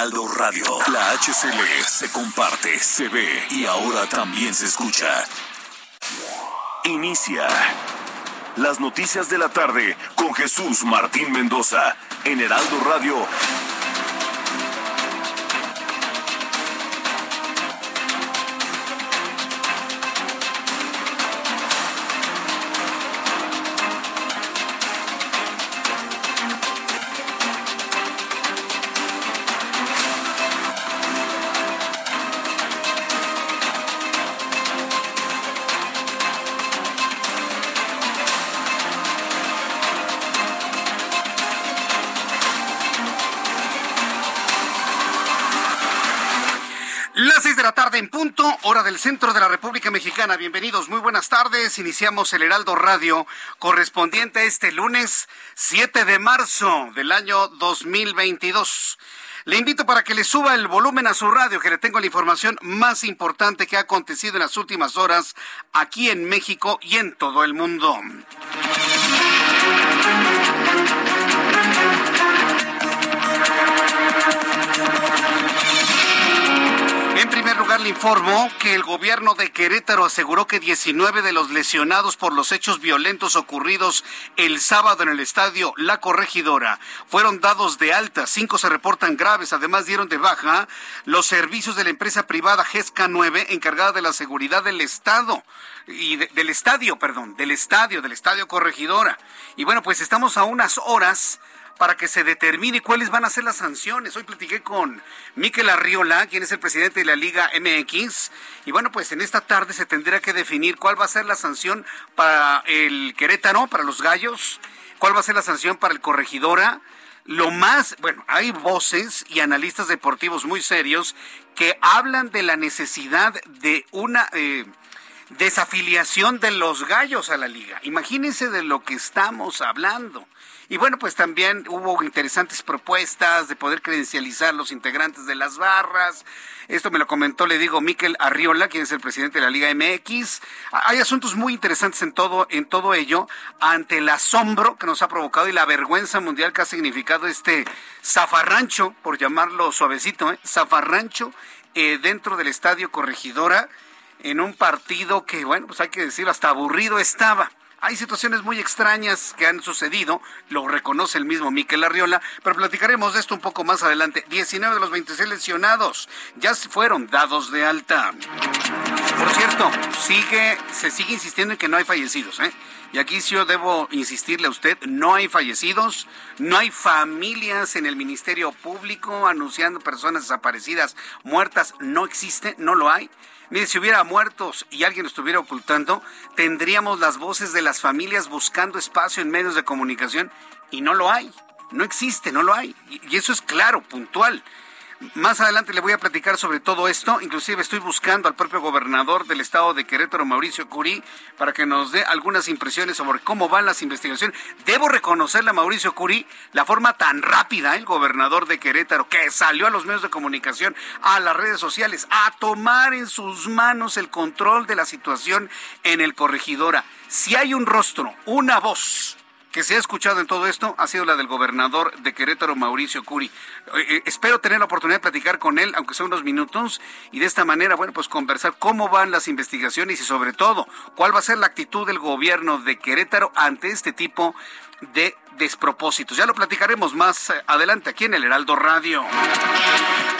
Heraldo Radio, la HCL se comparte, se ve y ahora también se escucha. Inicia las noticias de la tarde con Jesús Martín Mendoza en Heraldo Radio del centro de la República Mexicana. Bienvenidos, muy buenas tardes. Iniciamos el Heraldo Radio correspondiente a este lunes 7 de marzo del año 2022. Le invito para que le suba el volumen a su radio, que le tengo la información más importante que ha acontecido en las últimas horas aquí en México y en todo el mundo. Lugar, le informo que el gobierno de Querétaro aseguró que 19 de los lesionados por los hechos violentos ocurridos el sábado en el estadio La Corregidora fueron dados de alta. Cinco se reportan graves. Además, dieron de baja los servicios de la empresa privada GESCA 9 encargada de la seguridad del Estado y de- del estadio, perdón, del estadio, del estadio Corregidora. Y bueno, pues estamos a unas horas para que se determine cuáles van a ser las sanciones. Hoy platiqué con Miquel Arriola, quien es el presidente de la Liga MX, y bueno, pues en esta tarde se tendrá que definir cuál va a ser la sanción para el Querétaro, para los Gallos, cuál va a ser la sanción para el Corregidora. Lo más, bueno, hay voces y analistas deportivos muy serios que hablan de la necesidad de una... eh, desafiliación de los gallos a la liga. Imagínense de lo que estamos hablando. Y bueno, pues también hubo interesantes propuestas de poder credencializar los integrantes de las barras. Esto me lo comentó, le digo, Miquel Arriola, quien es el presidente de la Liga MX. Hay asuntos muy interesantes en todo, en todo ello, ante el asombro que nos ha provocado y la vergüenza mundial que ha significado este zafarrancho, por llamarlo suavecito, ¿eh? zafarrancho eh, dentro del estadio Corregidora en un partido que, bueno, pues hay que decirlo, hasta aburrido estaba. Hay situaciones muy extrañas que han sucedido, lo reconoce el mismo Miquel Arriola, pero platicaremos de esto un poco más adelante. 19 de los 26 lesionados ya fueron dados de alta. Por cierto, sigue, se sigue insistiendo en que no hay fallecidos, ¿eh? Y aquí sí yo debo insistirle a usted, no hay fallecidos, no hay familias en el Ministerio Público anunciando personas desaparecidas, muertas, no existe, no lo hay. Mire, si hubiera muertos y alguien lo estuviera ocultando, tendríamos las voces de las familias buscando espacio en medios de comunicación y no lo hay, no existe, no lo hay. Y eso es claro, puntual. Más adelante le voy a platicar sobre todo esto. Inclusive estoy buscando al propio gobernador del estado de Querétaro, Mauricio Curí, para que nos dé algunas impresiones sobre cómo van las investigaciones. Debo reconocerle a Mauricio Curí la forma tan rápida, el gobernador de Querétaro, que salió a los medios de comunicación, a las redes sociales, a tomar en sus manos el control de la situación en el corregidora. Si hay un rostro, una voz que se ha escuchado en todo esto ha sido la del gobernador de Querétaro, Mauricio Curi. Eh, eh, espero tener la oportunidad de platicar con él, aunque sea unos minutos, y de esta manera, bueno, pues conversar cómo van las investigaciones y sobre todo cuál va a ser la actitud del gobierno de Querétaro ante este tipo de despropósitos. Ya lo platicaremos más eh, adelante aquí en el Heraldo Radio.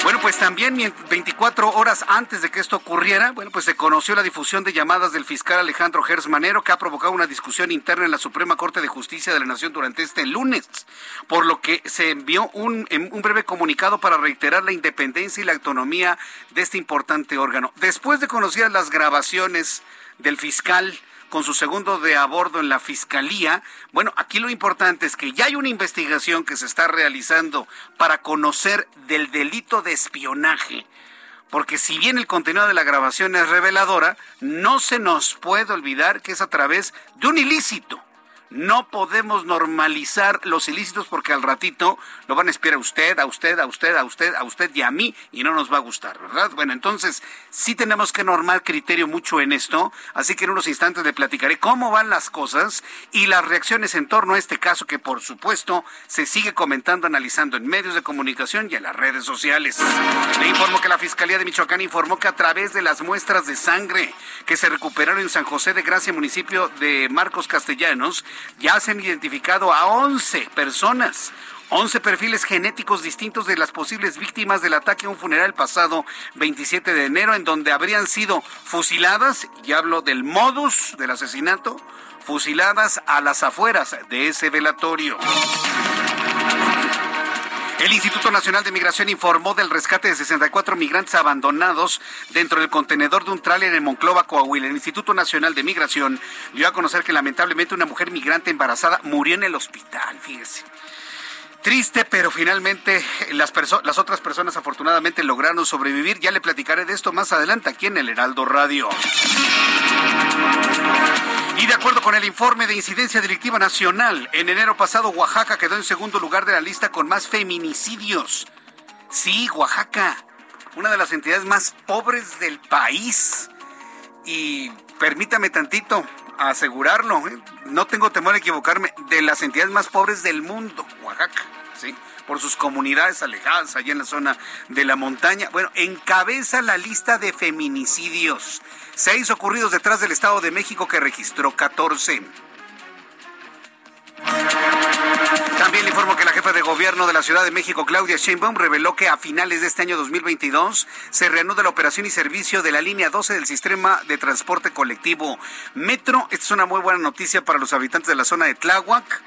Bueno, pues también mient- 24 horas antes de que esto ocurriera, bueno, pues se conoció la difusión de llamadas del fiscal Alejandro Gers Manero que ha provocado una discusión interna en la Suprema Corte de Justicia de la Nación durante este lunes, por lo que se envió un, un breve comunicado para reiterar la independencia y la autonomía de este importante órgano. Después de conocer las grabaciones del fiscal con su segundo de a bordo en la fiscalía. Bueno, aquí lo importante es que ya hay una investigación que se está realizando para conocer del delito de espionaje porque si bien el contenido de la grabación es reveladora, no se nos puede olvidar que es a través de un ilícito no podemos normalizar los ilícitos porque al ratito lo van a espiar a usted, a usted, a usted, a usted, a usted y a mí y no nos va a gustar, ¿verdad? Bueno, entonces sí tenemos que normar criterio mucho en esto, así que en unos instantes le platicaré cómo van las cosas y las reacciones en torno a este caso que por supuesto se sigue comentando, analizando en medios de comunicación y en las redes sociales. Le informo que la Fiscalía de Michoacán informó que a través de las muestras de sangre que se recuperaron en San José de Gracia, municipio de Marcos Castellanos, ya se han identificado a 11 personas. 11 perfiles genéticos distintos de las posibles víctimas del ataque a un funeral pasado 27 de enero, en donde habrían sido fusiladas, y hablo del modus del asesinato, fusiladas a las afueras de ese velatorio. El Instituto Nacional de Migración informó del rescate de 64 migrantes abandonados dentro del contenedor de un tráiler en Monclova, Coahuila. El Instituto Nacional de Migración dio a conocer que lamentablemente una mujer migrante embarazada murió en el hospital, fíjese. Triste, pero finalmente las, las otras personas afortunadamente lograron sobrevivir. Ya le platicaré de esto más adelante aquí en el Heraldo Radio. Y de acuerdo con el informe de incidencia delictiva nacional, en enero pasado Oaxaca quedó en segundo lugar de la lista con más feminicidios. Sí, Oaxaca, una de las entidades más pobres del país. Y permítame tantito asegurarlo, ¿eh? no tengo temor a equivocarme, de las entidades más pobres del mundo, Oaxaca, Por sus comunidades alejadas allá en la zona de la montaña. Bueno, encabeza la lista de feminicidios. Seis ocurridos detrás del Estado de México que registró 14. También le informo que la jefa de gobierno de la Ciudad de México, Claudia Sheinbaum, reveló que a finales de este año 2022 se reanuda la operación y servicio de la línea 12 del sistema de transporte colectivo Metro. Esta es una muy buena noticia para los habitantes de la zona de Tláhuac.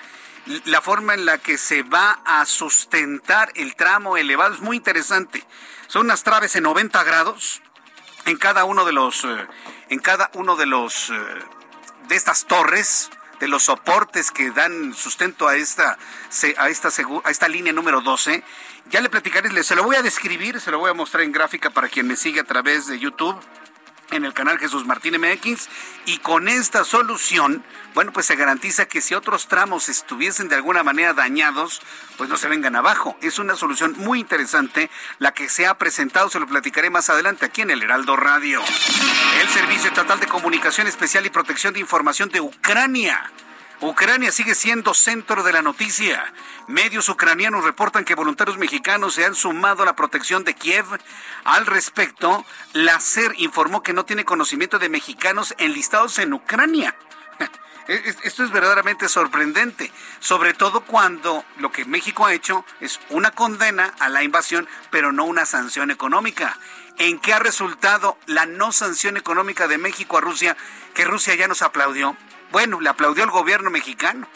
La forma en la que se va a sustentar el tramo elevado es muy interesante. Son unas traves en 90 grados en cada uno de los, eh, en cada uno de los, eh, de estas torres, de los soportes que dan sustento a esta, a esta, a esta línea número 12. Ya le platicaré, se lo voy a describir, se lo voy a mostrar en gráfica para quien me sigue a través de YouTube en el canal Jesús Martín MX y con esta solución, bueno, pues se garantiza que si otros tramos estuviesen de alguna manera dañados, pues no se vengan abajo. Es una solución muy interesante la que se ha presentado, se lo platicaré más adelante aquí en el Heraldo Radio. El Servicio Estatal de Comunicación Especial y Protección de Información de Ucrania Ucrania sigue siendo centro de la noticia. Medios ucranianos reportan que voluntarios mexicanos se han sumado a la protección de Kiev. Al respecto, la SER informó que no tiene conocimiento de mexicanos enlistados en Ucrania. Esto es verdaderamente sorprendente, sobre todo cuando lo que México ha hecho es una condena a la invasión, pero no una sanción económica. ¿En qué ha resultado la no sanción económica de México a Rusia, que Rusia ya nos aplaudió? Bueno, le aplaudió el gobierno mexicano.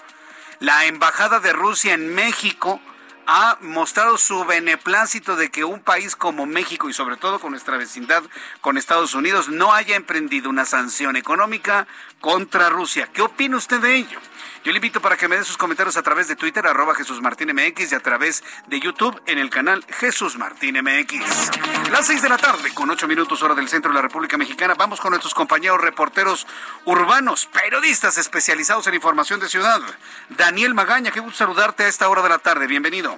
La embajada de Rusia en México ha mostrado su beneplácito de que un país como México y sobre todo con nuestra vecindad con Estados Unidos no haya emprendido una sanción económica contra Rusia. ¿Qué opina usted de ello? Yo le invito para que me dé sus comentarios a través de Twitter, arroba Jesús Martín MX, y a través de YouTube en el canal Jesús Martín MX. Las seis de la tarde, con ocho minutos hora del centro de la República Mexicana, vamos con nuestros compañeros reporteros urbanos, periodistas especializados en información de ciudad. Daniel Magaña, qué gusto saludarte a esta hora de la tarde. Bienvenido.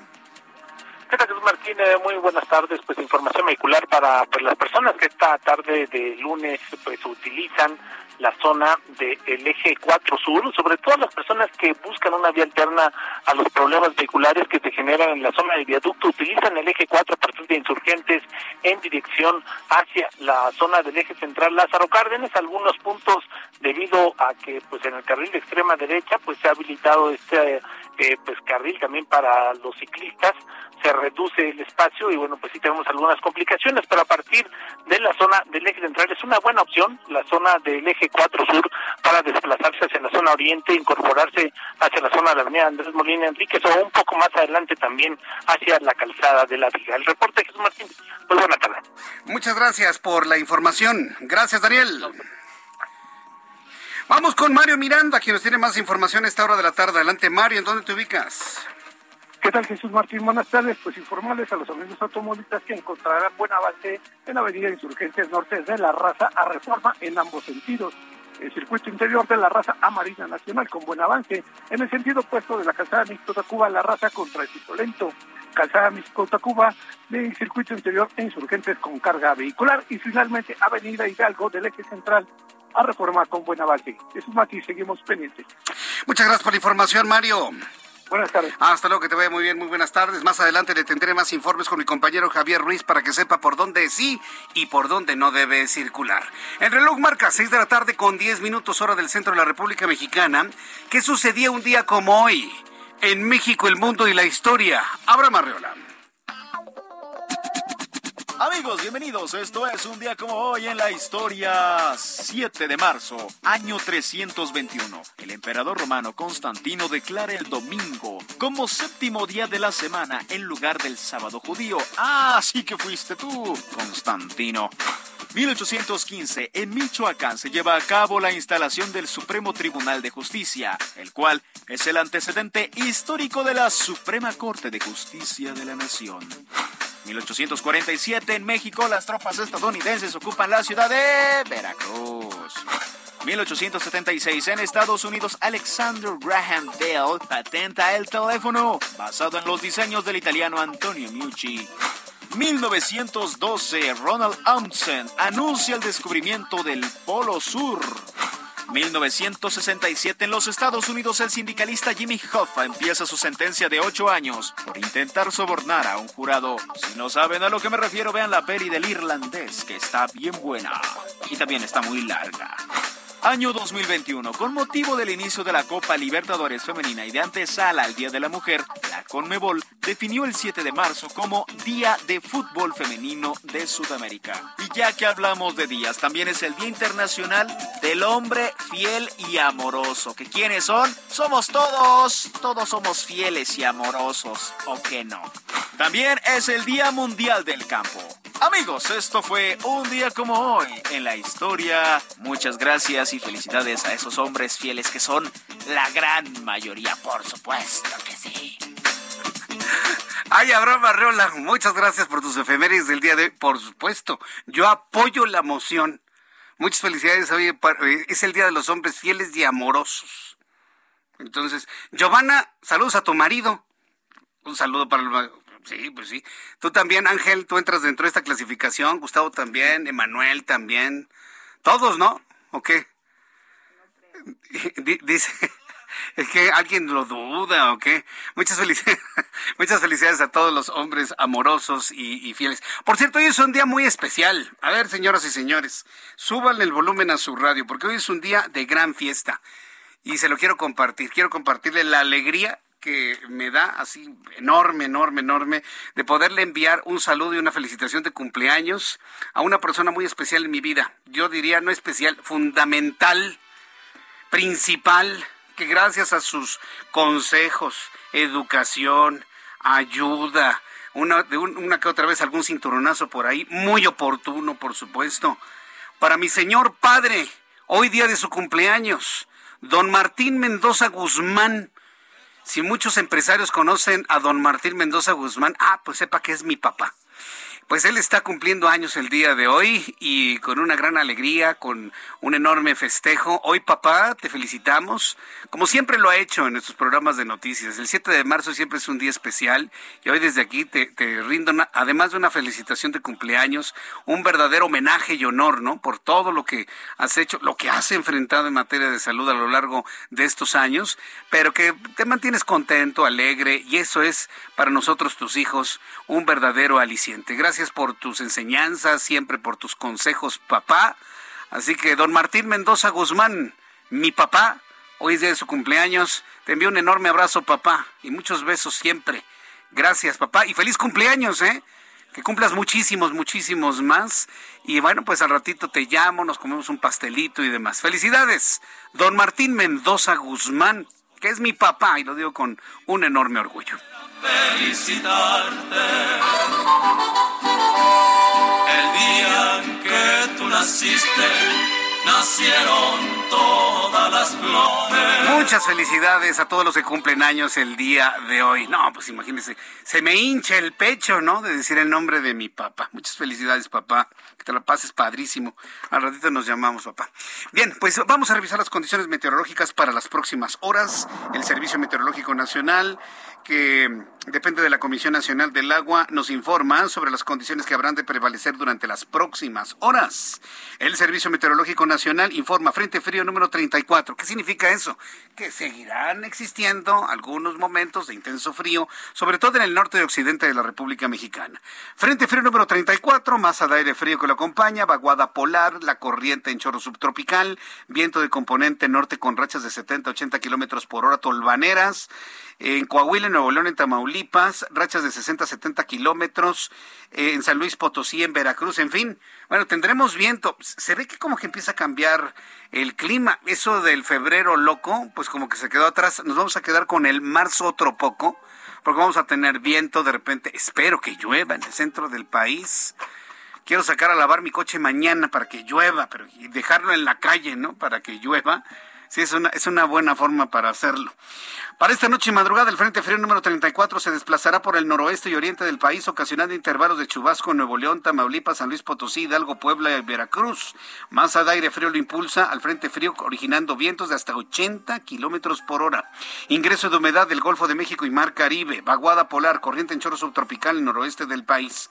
¿Qué tal, Jesús Martín? Muy buenas tardes. Pues información vehicular para pues, las personas que esta tarde de lunes pues utilizan la zona del eje 4 sur, sobre todo las personas que buscan una vía alterna a los problemas vehiculares que se generan en la zona del viaducto, utilizan el eje 4 a partir de insurgentes en dirección hacia la zona del eje central. Lázaro Cárdenas, algunos puntos debido a que pues en el carril de extrema derecha pues se ha habilitado este eh, pues carril también para los ciclistas se reduce el espacio y bueno, pues sí tenemos algunas complicaciones, pero a partir de la zona del eje central es una buena opción, la zona del eje 4 sur, para desplazarse hacia la zona oriente, incorporarse hacia la zona de la avenida Andrés Molina Enríquez o un poco más adelante también hacia la calzada de la Viga. El reporte Jesús Martín, pues buena tarde. Muchas gracias por la información. Gracias, Daniel. Vamos con Mario Miranda, quien nos tiene más información a esta hora de la tarde. Adelante, Mario, ¿en dónde te ubicas? ¿Qué tal Jesús Martín? Buenas tardes. Pues informarles a los amigos automovilistas que encontrarán buen avance en la avenida Insurgentes Norte de la Raza a Reforma en ambos sentidos. El circuito interior de la raza a Marina Nacional con buen avance. En el sentido opuesto de la calzada Mixto-Tacuba, la raza con tránsito lento. Calzada Mixto-Tacuba del circuito interior e Insurgentes con carga vehicular. Y finalmente Avenida Hidalgo del eje central a Reforma con buen avance. Jesús Martín, seguimos pendientes. Muchas gracias por la información, Mario. Buenas tardes. Hasta luego, que te vaya muy bien, muy buenas tardes. Más adelante le tendré más informes con mi compañero Javier Ruiz para que sepa por dónde sí y por dónde no debe circular. El reloj marca 6 de la tarde con 10 minutos hora del centro de la República Mexicana. ¿Qué sucedía un día como hoy? En México, el mundo y la historia. Abra Marreola. Amigos, bienvenidos. Esto es un día como hoy en la historia. 7 de marzo, año 321. El emperador romano Constantino declara el domingo como séptimo día de la semana en lugar del sábado judío. Ah, sí que fuiste tú, Constantino. 1815, en Michoacán se lleva a cabo la instalación del Supremo Tribunal de Justicia, el cual es el antecedente histórico de la Suprema Corte de Justicia de la Nación. 1847 en México las tropas estadounidenses ocupan la ciudad de Veracruz. 1876 en Estados Unidos Alexander Graham Bell patenta el teléfono basado en los diseños del italiano Antonio Meucci. 1912 Ronald Amundsen anuncia el descubrimiento del Polo Sur. 1967 en los Estados Unidos el sindicalista Jimmy Hoffa empieza su sentencia de 8 años por intentar sobornar a un jurado. Si no saben a lo que me refiero, vean la peli del irlandés que está bien buena y también está muy larga. Año 2021. Con motivo del inicio de la Copa Libertadores Femenina y de antesala al Día de la Mujer, la Conmebol definió el 7 de marzo como Día de Fútbol Femenino de Sudamérica. Y ya que hablamos de días, también es el Día Internacional del Hombre Fiel y Amoroso. ¿Que quiénes son? Somos todos. Todos somos fieles y amorosos. ¿O qué no? También es el Día Mundial del Campo. Amigos, esto fue un día como hoy en la historia. Muchas gracias y felicidades a esos hombres fieles que son la gran mayoría, por supuesto que sí. Ay, Abraham Arreola, muchas gracias por tus efemérides del día de hoy. Por supuesto, yo apoyo la moción. Muchas felicidades. Hoy eh, es el Día de los Hombres Fieles y Amorosos. Entonces, Giovanna, saludos a tu marido. Un saludo para el... Sí, pues sí. Tú también, Ángel, tú entras dentro de esta clasificación. Gustavo también, Emanuel también. Todos, ¿no? ¿O qué? Dice, es que alguien lo duda o qué. Muchas felicidades, muchas felicidades a todos los hombres amorosos y, fieles. Por cierto, hoy es un día muy especial. A ver, señoras y señores, súbanle el volumen a su radio, porque hoy es un día de gran fiesta. Y se lo quiero compartir. Quiero compartirle la alegría que me da así enorme, enorme, enorme de poderle enviar un saludo y una felicitación de cumpleaños a una persona muy especial en mi vida. Yo diría no especial, fundamental, principal, que gracias a sus consejos, educación, ayuda, una, de una que otra vez algún cinturonazo por ahí, muy oportuno, por supuesto. Para mi señor padre, hoy día de su cumpleaños, don Martín Mendoza Guzmán, si muchos empresarios conocen a don Martín Mendoza Guzmán, ah, pues sepa que es mi papá. Pues él está cumpliendo años el día de hoy y con una gran alegría, con un enorme festejo. Hoy, papá, te felicitamos, como siempre lo ha hecho en nuestros programas de noticias. El 7 de marzo siempre es un día especial y hoy desde aquí te, rindo, además de una felicitación de cumpleaños, un verdadero homenaje y honor, ¿no? Por todo lo que has hecho, lo que has enfrentado en materia de salud a lo largo de estos años, pero que te mantienes contento, alegre y eso es para nosotros, tus hijos, un verdadero aliciente. Gracias Gracias por tus enseñanzas, siempre por tus consejos, papá. Así que, don Martín Mendoza Guzmán, mi papá, hoy es día de su cumpleaños. Te envío un enorme abrazo, papá, y muchos besos siempre. Gracias, papá, y feliz cumpleaños, ¿eh? Que cumplas muchísimos, muchísimos más. Y bueno, pues al ratito te llamo, nos comemos un pastelito y demás. Felicidades, don Martín Mendoza Guzmán, que es mi papá, y lo digo con un enorme orgullo felicitarte. El día en que tú naciste, nacieron todas las flores. Muchas felicidades a todos los que cumplen años el día de hoy. No, pues imagínense, se me hincha el pecho, ¿no? De decir el nombre de mi papá. Muchas felicidades, papá. Que te la pases padrísimo. Al ratito nos llamamos, papá. Bien, pues vamos a revisar las condiciones meteorológicas para las próximas horas. El Servicio Meteorológico Nacional que depende de la Comisión Nacional del Agua, nos informa sobre las condiciones que habrán de prevalecer durante las próximas horas. El Servicio Meteorológico Nacional informa Frente Frío número 34. ¿Qué significa eso? Que seguirán existiendo algunos momentos de intenso frío, sobre todo en el norte y occidente de la República Mexicana. Frente Frío número 34, masa de aire frío que lo acompaña, vaguada polar, la corriente en chorro subtropical, viento de componente norte con rachas de 70-80 kilómetros por hora, tolvaneras. En Coahuila, Nuevo León, en Tamaulipas, rachas de 60 70 kilómetros, eh, en San Luis Potosí, en Veracruz, en fin. Bueno, tendremos viento. Se ve que como que empieza a cambiar el clima. Eso del febrero loco, pues como que se quedó atrás. Nos vamos a quedar con el marzo otro poco, porque vamos a tener viento de repente. Espero que llueva en el centro del país. Quiero sacar a lavar mi coche mañana para que llueva, pero y dejarlo en la calle, ¿no? Para que llueva. Sí, es una, es una buena forma para hacerlo. Para esta noche y madrugada, el Frente Frío número 34 se desplazará por el noroeste y oriente del país, ocasionando intervalos de chubasco en Nuevo León, Tamaulipas, San Luis Potosí, Hidalgo, Puebla y Veracruz. Masa de aire frío lo impulsa al Frente Frío, originando vientos de hasta 80 kilómetros por hora. Ingreso de humedad del Golfo de México y Mar Caribe, vaguada polar, corriente en chorro subtropical en el noroeste del país.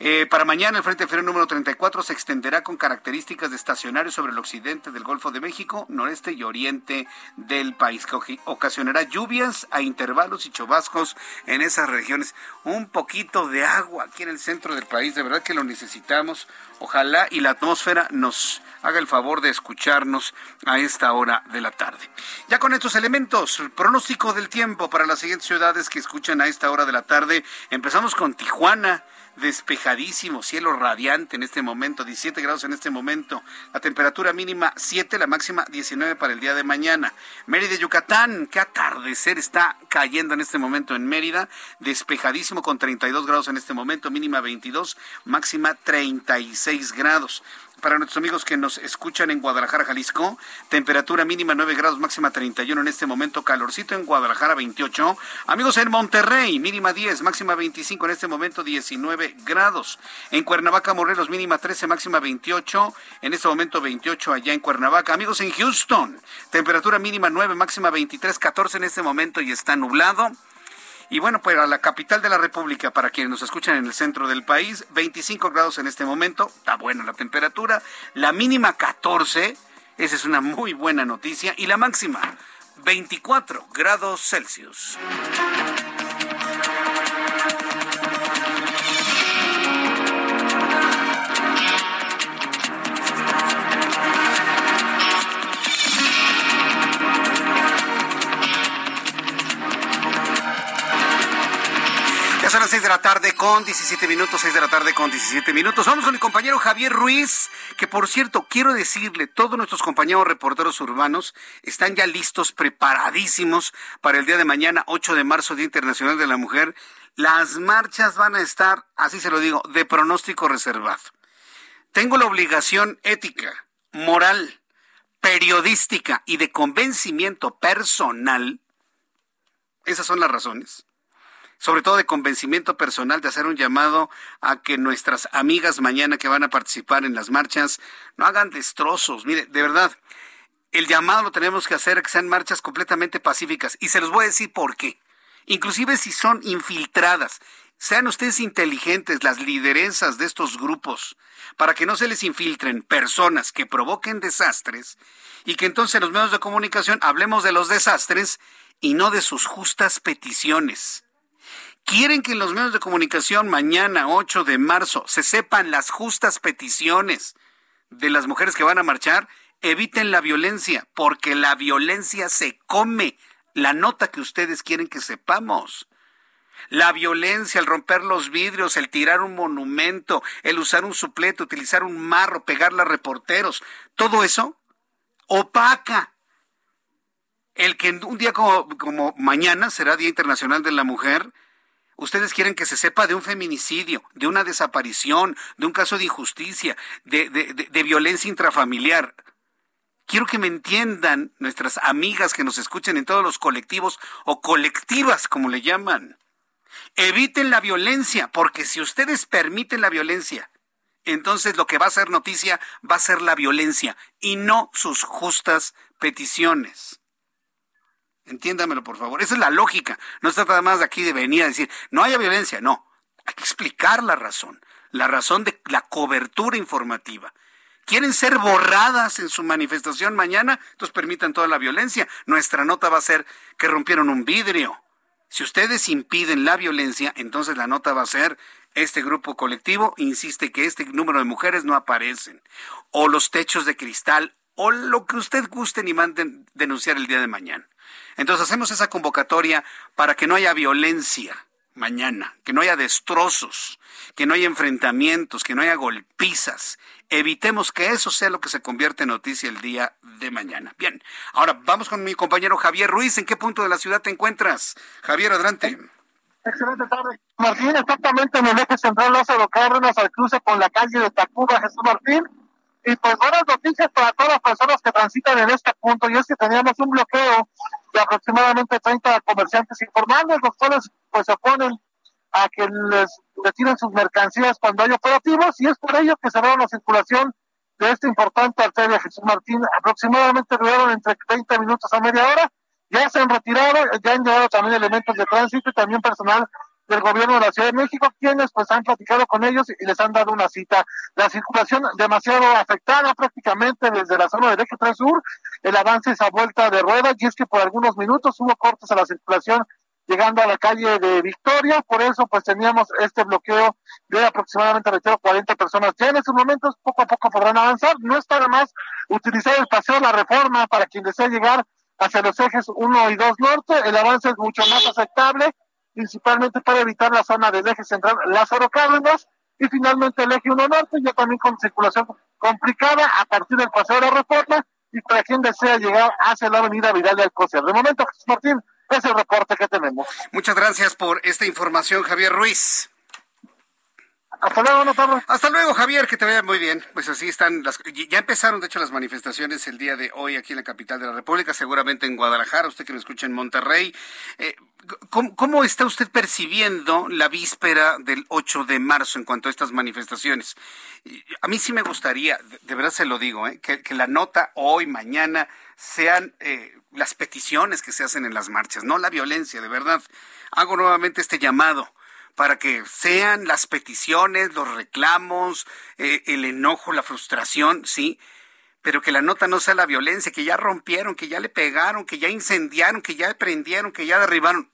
Eh, para mañana el Frente Frío número 34 se extenderá con características de estacionario sobre el occidente del Golfo de México, noreste y oriente del país, que ocasionará lluvias a intervalos y chubascos en esas regiones. Un poquito de agua aquí en el centro del país, de verdad que lo necesitamos. Ojalá y la atmósfera nos haga el favor de escucharnos a esta hora de la tarde. Ya con estos elementos, pronóstico del tiempo para las siguientes ciudades que escuchan a esta hora de la tarde. Empezamos con Tijuana despejadísimo, cielo radiante en este momento, 17 grados en este momento, la temperatura mínima 7, la máxima 19 para el día de mañana. Mérida, Yucatán, qué atardecer está cayendo en este momento en Mérida, despejadísimo con 32 grados en este momento, mínima 22, máxima 36 grados para nuestros amigos que nos escuchan en Guadalajara, Jalisco. Temperatura mínima 9 grados, máxima 31 en este momento. Calorcito en Guadalajara, 28. Amigos en Monterrey, mínima 10, máxima 25 en este momento, 19 grados. En Cuernavaca, Morelos, mínima 13, máxima 28. En este momento, 28 allá en Cuernavaca. Amigos en Houston, temperatura mínima 9, máxima 23, 14 en este momento y está nublado. Y bueno, pues a la capital de la República, para quienes nos escuchan en el centro del país, 25 grados en este momento, está buena la temperatura, la mínima 14, esa es una muy buena noticia, y la máxima 24 grados Celsius. Son las 6 de la tarde con 17 minutos, 6 de la tarde con 17 minutos. Vamos con mi compañero Javier Ruiz, que por cierto, quiero decirle, todos nuestros compañeros reporteros urbanos están ya listos, preparadísimos para el día de mañana, 8 de marzo, Día Internacional de la Mujer. Las marchas van a estar, así se lo digo, de pronóstico reservado. Tengo la obligación ética, moral, periodística y de convencimiento personal, esas son las razones sobre todo de convencimiento personal, de hacer un llamado a que nuestras amigas mañana que van a participar en las marchas no hagan destrozos. Mire, de verdad, el llamado lo tenemos que hacer a que sean marchas completamente pacíficas. Y se los voy a decir por qué. Inclusive si son infiltradas, sean ustedes inteligentes, las lideresas de estos grupos, para que no se les infiltren personas que provoquen desastres y que entonces los medios de comunicación hablemos de los desastres y no de sus justas peticiones quieren que en los medios de comunicación mañana 8 de marzo se sepan las justas peticiones de las mujeres que van a marchar, eviten la violencia, porque la violencia se come la nota que ustedes quieren que sepamos. La violencia, el romper los vidrios, el tirar un monumento, el usar un suplete, utilizar un marro, pegarle a reporteros, todo eso opaca el que un día como mañana será Día Internacional de la Mujer, Ustedes quieren que se sepa de un feminicidio, de una desaparición, de un caso de injusticia, de, violencia intrafamiliar. Quiero que me entiendan nuestras amigas que nos escuchen en todos los colectivos o colectivas, como le llaman. Eviten la violencia, porque si ustedes permiten la violencia, entonces lo que va a ser noticia va a ser la violencia y no sus justas peticiones. Entiéndamelo, por favor. Esa es la lógica. No se trata más de aquí de venir a decir, no haya violencia. No. Hay que explicar la razón. La razón de la cobertura informativa. ¿Quieren ser borradas en su manifestación mañana? Entonces permitan toda la violencia. Nuestra nota va a ser que rompieron un vidrio. Si ustedes impiden la violencia, entonces la nota va a ser este grupo colectivo insiste que este número de mujeres no aparecen, o los techos de cristal, o lo que usted guste y manden denunciar el día de mañana. Entonces hacemos esa convocatoria para que no haya violencia mañana, que no haya destrozos, que no haya enfrentamientos, que no haya golpizas. Evitemos que eso sea lo que se convierte en noticia el día de mañana. Bien, ahora vamos con mi compañero Javier Ruiz. ¿En qué punto de la ciudad te encuentras? Javier, adelante. Excelente tarde. Martín, exactamente en el eje central Lázaro Cárdenas al cruce con la calle de Tacuba, Jesús Martín. Y pues buenas noticias para todas las personas que transitan en este punto. Y es que teníamos un bloqueo de aproximadamente 30 comerciantes informales, los cuales pues se oponen a que les retiren sus mercancías cuando hay operativos. Y es por ello que cerraron la circulación de esta importante arteria Jesús Martín. Aproximadamente duraron entre 30 minutos a media hora ya se han retirado, ya han llegado también elementos de tránsito y también personal del gobierno de la Ciudad de México, quienes pues han platicado con ellos y les han dado una cita. La circulación demasiado afectada prácticamente desde la zona del eje 3 sur, el avance es a vuelta de rueda y es que por algunos minutos hubo cortes a la circulación llegando a la calle de Victoria, por eso pues teníamos este bloqueo de aproximadamente 40 personas. Ya en estos momentos poco a poco podrán avanzar, no es para más utilizar el paseo de la reforma para quien desea llegar hacia los ejes 1 y 2 norte, el avance es mucho más aceptable, principalmente para evitar la zona del eje central Lázaro Cárdenas, y finalmente el eje 1 norte, ya también con circulación complicada a partir del paseo de la reforma, y para quien desea llegar hacia la avenida Vidal de Alcocer. De momento, Jesús Martín, es el reporte que tenemos. Muchas gracias por esta información, Javier Ruiz. Hasta luego, Hasta luego, Javier, que te vaya muy bien. Pues así están las. Ya empezaron, de hecho, las manifestaciones el día de hoy aquí en la capital de la República, seguramente en Guadalajara, usted que me escucha en Monterrey. Eh, ¿cómo, está usted percibiendo la víspera del 8 de marzo en cuanto a estas manifestaciones? A mí sí me gustaría, de verdad se lo digo, eh, que, la nota hoy, mañana, sean eh, las peticiones que se hacen en las marchas, no la violencia, de verdad. Hago nuevamente este llamado para que sean las peticiones, los reclamos, eh, el enojo, la frustración, sí, pero que la nota no sea la violencia, que ya rompieron, que ya le pegaron, que ya incendiaron, que ya prendieron, que ya derribaron.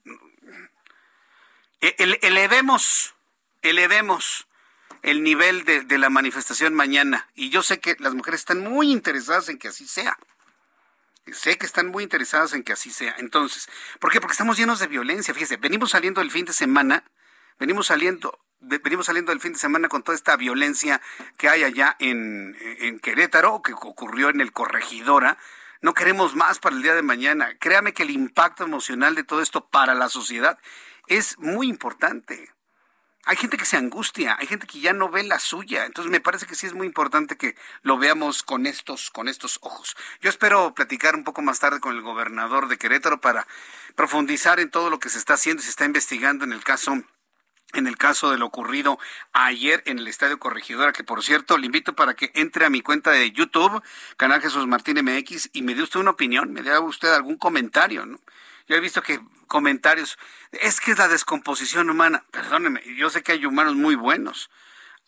E, elevemos, elevemos el nivel de, de, la manifestación mañana. Y yo sé que las mujeres están muy interesadas en que así sea. Sé que están muy interesadas en que así sea. Entonces, ¿por qué? Porque estamos llenos de violencia. Fíjese, venimos saliendo el fin de semana venimos saliendo venimos saliendo del fin de semana con toda esta violencia que hay allá en, en Querétaro, que ocurrió en el Corregidora. No queremos más para el día de mañana. Créame que el impacto emocional de todo esto para la sociedad es muy importante. Hay gente que se angustia, hay gente que ya no ve la suya. Entonces me parece que sí es muy importante que lo veamos con estos, con estos ojos. Yo espero platicar un poco más tarde con el gobernador de Querétaro para profundizar en todo lo que se está haciendo y se está investigando en el caso en el caso de lo ocurrido ayer en el Estadio Corregidora, que por cierto le invito para que entre a mi cuenta de YouTube, Canal Jesús Martín MX, y me dé usted una opinión, me dé usted algún comentario, ¿no? Yo he visto que comentarios, es que es la descomposición humana, perdóneme, yo sé que hay humanos muy buenos.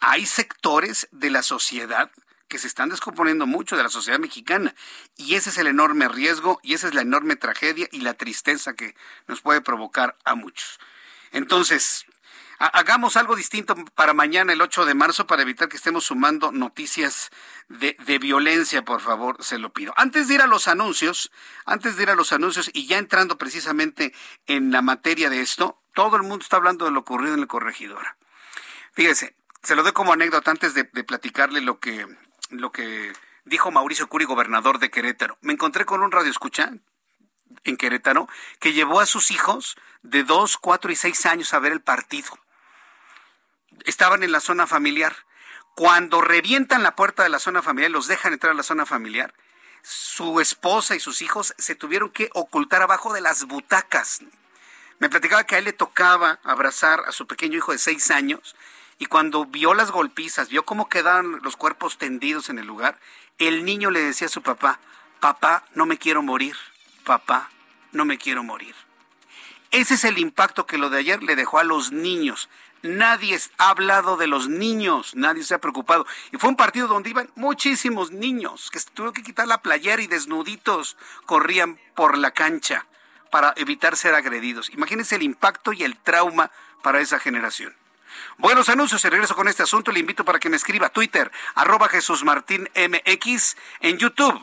Hay sectores de la sociedad que se están descomponiendo mucho de la sociedad mexicana. Y ese es el enorme riesgo y esa es la enorme tragedia y la tristeza que nos puede provocar a muchos. Entonces, hagamos algo distinto para mañana, el 8 de marzo, para evitar que estemos sumando noticias de, violencia, por favor, se lo pido. Antes de ir a los anuncios, antes de ir a los anuncios y ya entrando precisamente en la materia de esto, todo el mundo está hablando de lo ocurrido en el corregidora. Fíjese, se lo doy como anécdota antes de, platicarle lo que, lo que dijo Mauricio Curi, gobernador de Querétaro. Me encontré con un radio escucha en Querétaro que llevó a sus hijos de 2, 4 y 6 años a ver el partido estaban en la zona familiar. Cuando revientan la puerta de la zona familiar, los dejan entrar a la zona familiar, su esposa y sus hijos se tuvieron que ocultar abajo de las butacas. Me platicaba que a él le tocaba abrazar a su pequeño hijo de seis años y cuando vio las golpizas, vio cómo quedaban los cuerpos tendidos en el lugar, el niño le decía a su papá, papá, no me quiero morir, papá, no me quiero morir. Ese es el impacto que lo de ayer le dejó a los niños. Nadie ha hablado de los niños, nadie se ha preocupado. Y fue un partido donde iban muchísimos niños que tuvieron que quitar la playera y desnuditos corrían por la cancha para evitar ser agredidos. Imagínense el impacto y el trauma para esa generación. Buenos anuncios y regreso con este asunto. Le invito para que me escriba a Twitter, arroba Jesús Martín MX, en YouTube,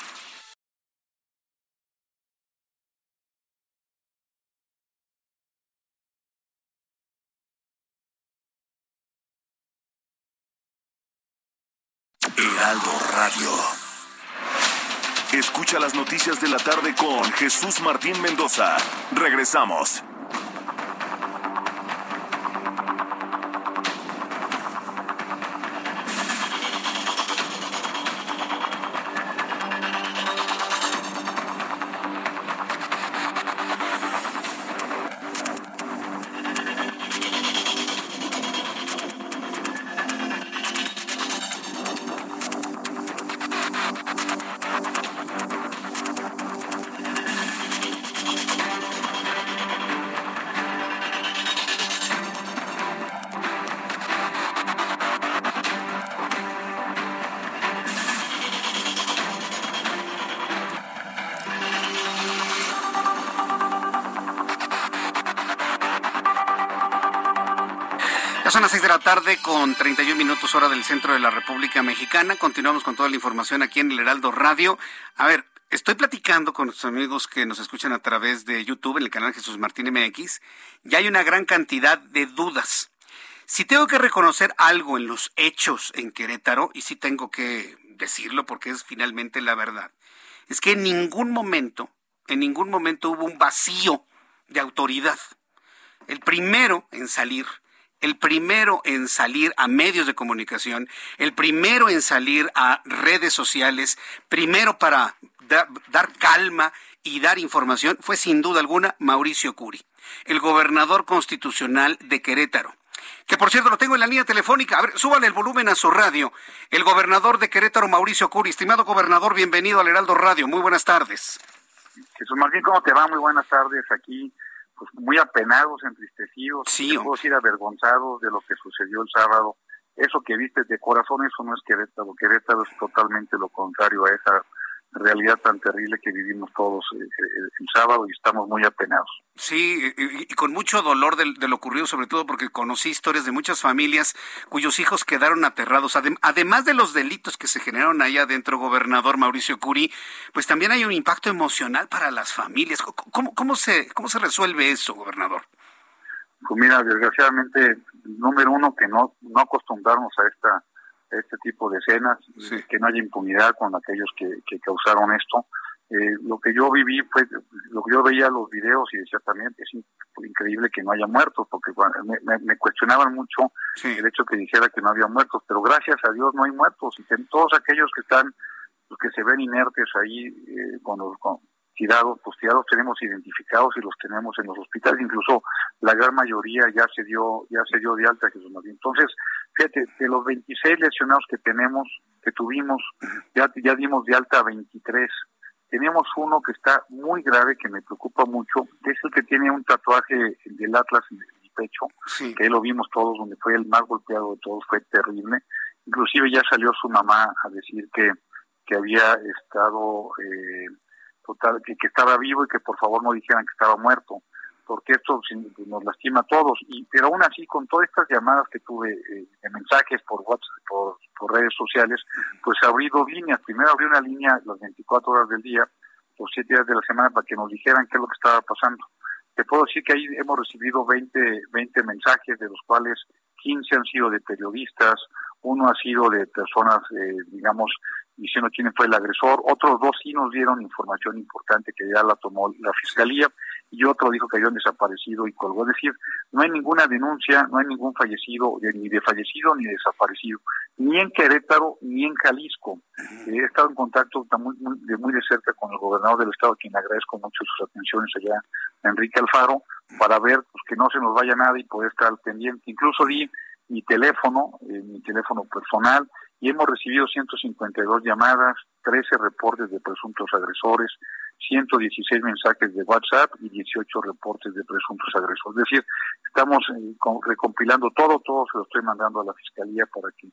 De la tarde con Jesús Martín Mendoza. Regresamos. Las seis de la tarde con 31 minutos hora del centro de la República Mexicana. Continuamos con toda la información aquí en el Heraldo Radio. A ver, estoy platicando con nuestros amigos que nos escuchan a través de YouTube en el canal Jesús Martín MX. Ya hay una gran cantidad de dudas. Si tengo que reconocer algo en los hechos en Querétaro, y sí tengo que decirlo porque es finalmente la verdad, es que en ningún momento, en ningún momento hubo un vacío de autoridad. El primero en salir el primero en salir a medios de comunicación, el primero en salir a redes sociales, primero para dar calma y dar información, fue sin duda alguna Mauricio Curi, el gobernador constitucional de Querétaro. Que por cierto lo tengo en la línea telefónica. A ver, súbale el volumen a su radio. El gobernador de Querétaro, Mauricio Curi. Estimado gobernador, bienvenido al Heraldo Radio. Muy buenas tardes. Jesús Martín, ¿cómo te va? Muy buenas tardes aquí pues, muy apenados, entristecidos, sí, decir avergonzados de lo que sucedió el sábado. Eso que viste de corazón, eso no es Querétaro. Querétaro es totalmente lo contrario a esa realidad tan terrible que vivimos todos eh, eh, el sábado y estamos muy apenados. Sí, y, con mucho dolor de, lo ocurrido, sobre todo porque conocí historias de muchas familias cuyos hijos quedaron aterrados. además de los delitos que se generaron ahí adentro, gobernador Mauricio Curi, pues también hay un impacto emocional para las familias. ¿Cómo, cómo, se, cómo se resuelve eso, gobernador? Pues mira, desgraciadamente, número uno, que no, no acostumbrarnos a esta este tipo de escenas, que no haya impunidad con aquellos que, que causaron esto. Eh, lo que yo viví fue, lo que yo veía los videos y decía también, es increíble que no haya muertos, porque me, me, cuestionaban mucho el hecho que dijera que no había muertos, pero gracias a Dios no hay muertos, y que todos aquellos que están, los que se ven inertes ahí, eh, con los, con, tirados, pues tirados tenemos identificados y los tenemos en los hospitales, incluso la gran mayoría ya se dio, ya se dio de alta Jesús Entonces, fíjate, de los 26 lesionados que tenemos, que tuvimos, ya, ya dimos de alta 23. Tenemos uno que está muy grave, que me preocupa mucho, que es el que tiene un tatuaje del Atlas en el pecho, que ahí lo vimos todos, donde fue el más golpeado de todos, fue terrible. Inclusive ya salió su mamá a decir que, que había estado... Eh, total que, que estaba vivo y que por favor no dijeran que estaba muerto porque esto nos lastima a todos. Y pero aún así con todas estas llamadas que tuve eh, de mensajes por WhatsApp por, redes sociales pues abrí dos líneas. Primero abrí una línea las 24 horas del día los siete días de la semana para que nos dijeran qué es lo que estaba pasando. Te puedo decir que ahí hemos recibido 20 20 mensajes de los cuales 15 han sido de periodistas, uno ha sido de personas, eh, digamos, diciendo quién fue el agresor, otros dos sí nos dieron información importante que ya la tomó la fiscalía y otro dijo que habían desaparecido y colgó. Es decir, no hay ninguna denuncia, no hay ningún fallecido, ni de fallecido ni desaparecido, ni en Querétaro ni en Jalisco. He estado en contacto muy, de muy de cerca con el gobernador del estado, a quien agradezco mucho sus atenciones allá, Enrique Alfaro, para ver pues, que no se nos vaya nada y poder estar al pendiente. Incluso di mi teléfono, eh, mi teléfono personal, y hemos recibido 152 llamadas, 13 reportes de presuntos agresores, 116 mensajes de WhatsApp y 18 reportes de presuntos agresores. Es decir, estamos eh, recompilando todo, todo se lo estoy mandando a la Fiscalía para que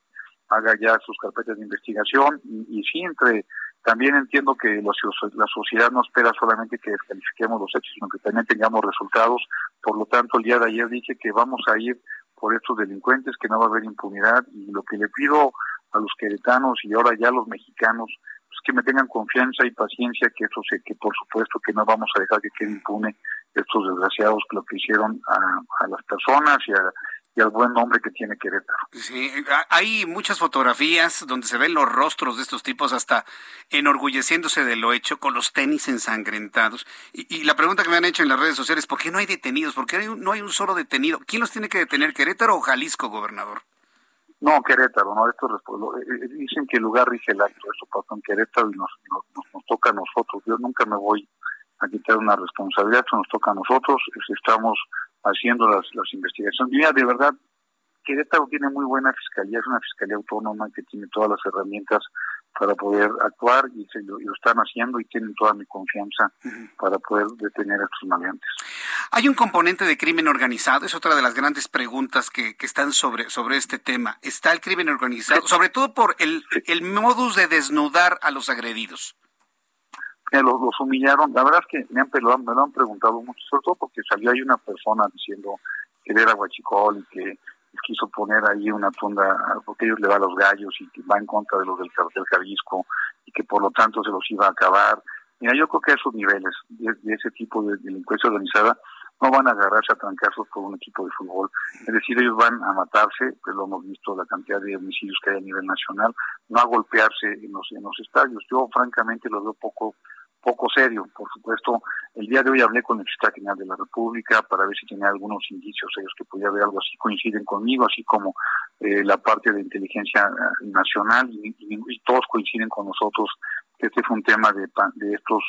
haga ya sus carpetas de investigación y, y sí, también entiendo que la sociedad no espera solamente que descalifiquemos los hechos, sino que también tengamos resultados. Por lo tanto, el día de ayer dije que vamos a ir por estos delincuentes, que no va a haber impunidad y lo que le pido a los queretanos y ahora ya a los mexicanos es que me tengan confianza y paciencia que eso sé que por supuesto que no vamos a dejar que quede impune estos desgraciados que lo que hicieron a, las personas y, y al buen nombre que tiene Querétaro. Sí, hay muchas fotografías donde se ven los rostros de estos tipos hasta enorgulleciéndose de lo hecho con los tenis ensangrentados. Y, y la pregunta que me han hecho en las redes sociales, ¿por qué no hay detenidos? ¿Por qué no hay un solo detenido? ¿Quién los tiene que detener, Querétaro o Jalisco, gobernador? No, Querétaro, no, esto eh, eh, dicen que el lugar rige el acto, eso pasó en Querétaro y nos, nos, toca a nosotros. Yo nunca me voy a quitar una responsabilidad, eso nos toca a nosotros, estamos haciendo las, las investigaciones. Mira, de verdad, Querétaro tiene muy buena fiscalía, es una fiscalía autónoma que tiene todas las herramientas para poder actuar y, se lo, están haciendo y tienen toda mi confianza para poder detener a estos maleantes. Hay un componente de crimen organizado, es otra de las grandes preguntas que, que están sobre, sobre este tema. ¿Está el crimen organizado? Sobre todo por el, el modus de desnudar a los agredidos. los, los, humillaron, la verdad es que me han, me lo han preguntado mucho, sobre todo porque salió ahí una persona diciendo que era guachicol y que quiso poner ahí una tunda, porque ellos le va a los gallos y que va en contra de los del cartel Jalisco y que por lo tanto se los iba a acabar. Mira, yo creo que esos niveles de, ese tipo de delincuencia organizada no van a agarrarse a trancazos por un equipo de fútbol. Es decir, ellos van a matarse, pues lo hemos visto la cantidad de homicidios que hay a nivel nacional, no a golpearse en los, en los estadios. Yo francamente lo veo poco poco serio. Por supuesto, el día de hoy hablé con el fiscal general de la República para ver si tenía algunos indicios ellos que podía haber algo así, coinciden conmigo, así como eh, la parte de inteligencia eh, nacional y, todos coinciden con nosotros que este fue un tema de, de estos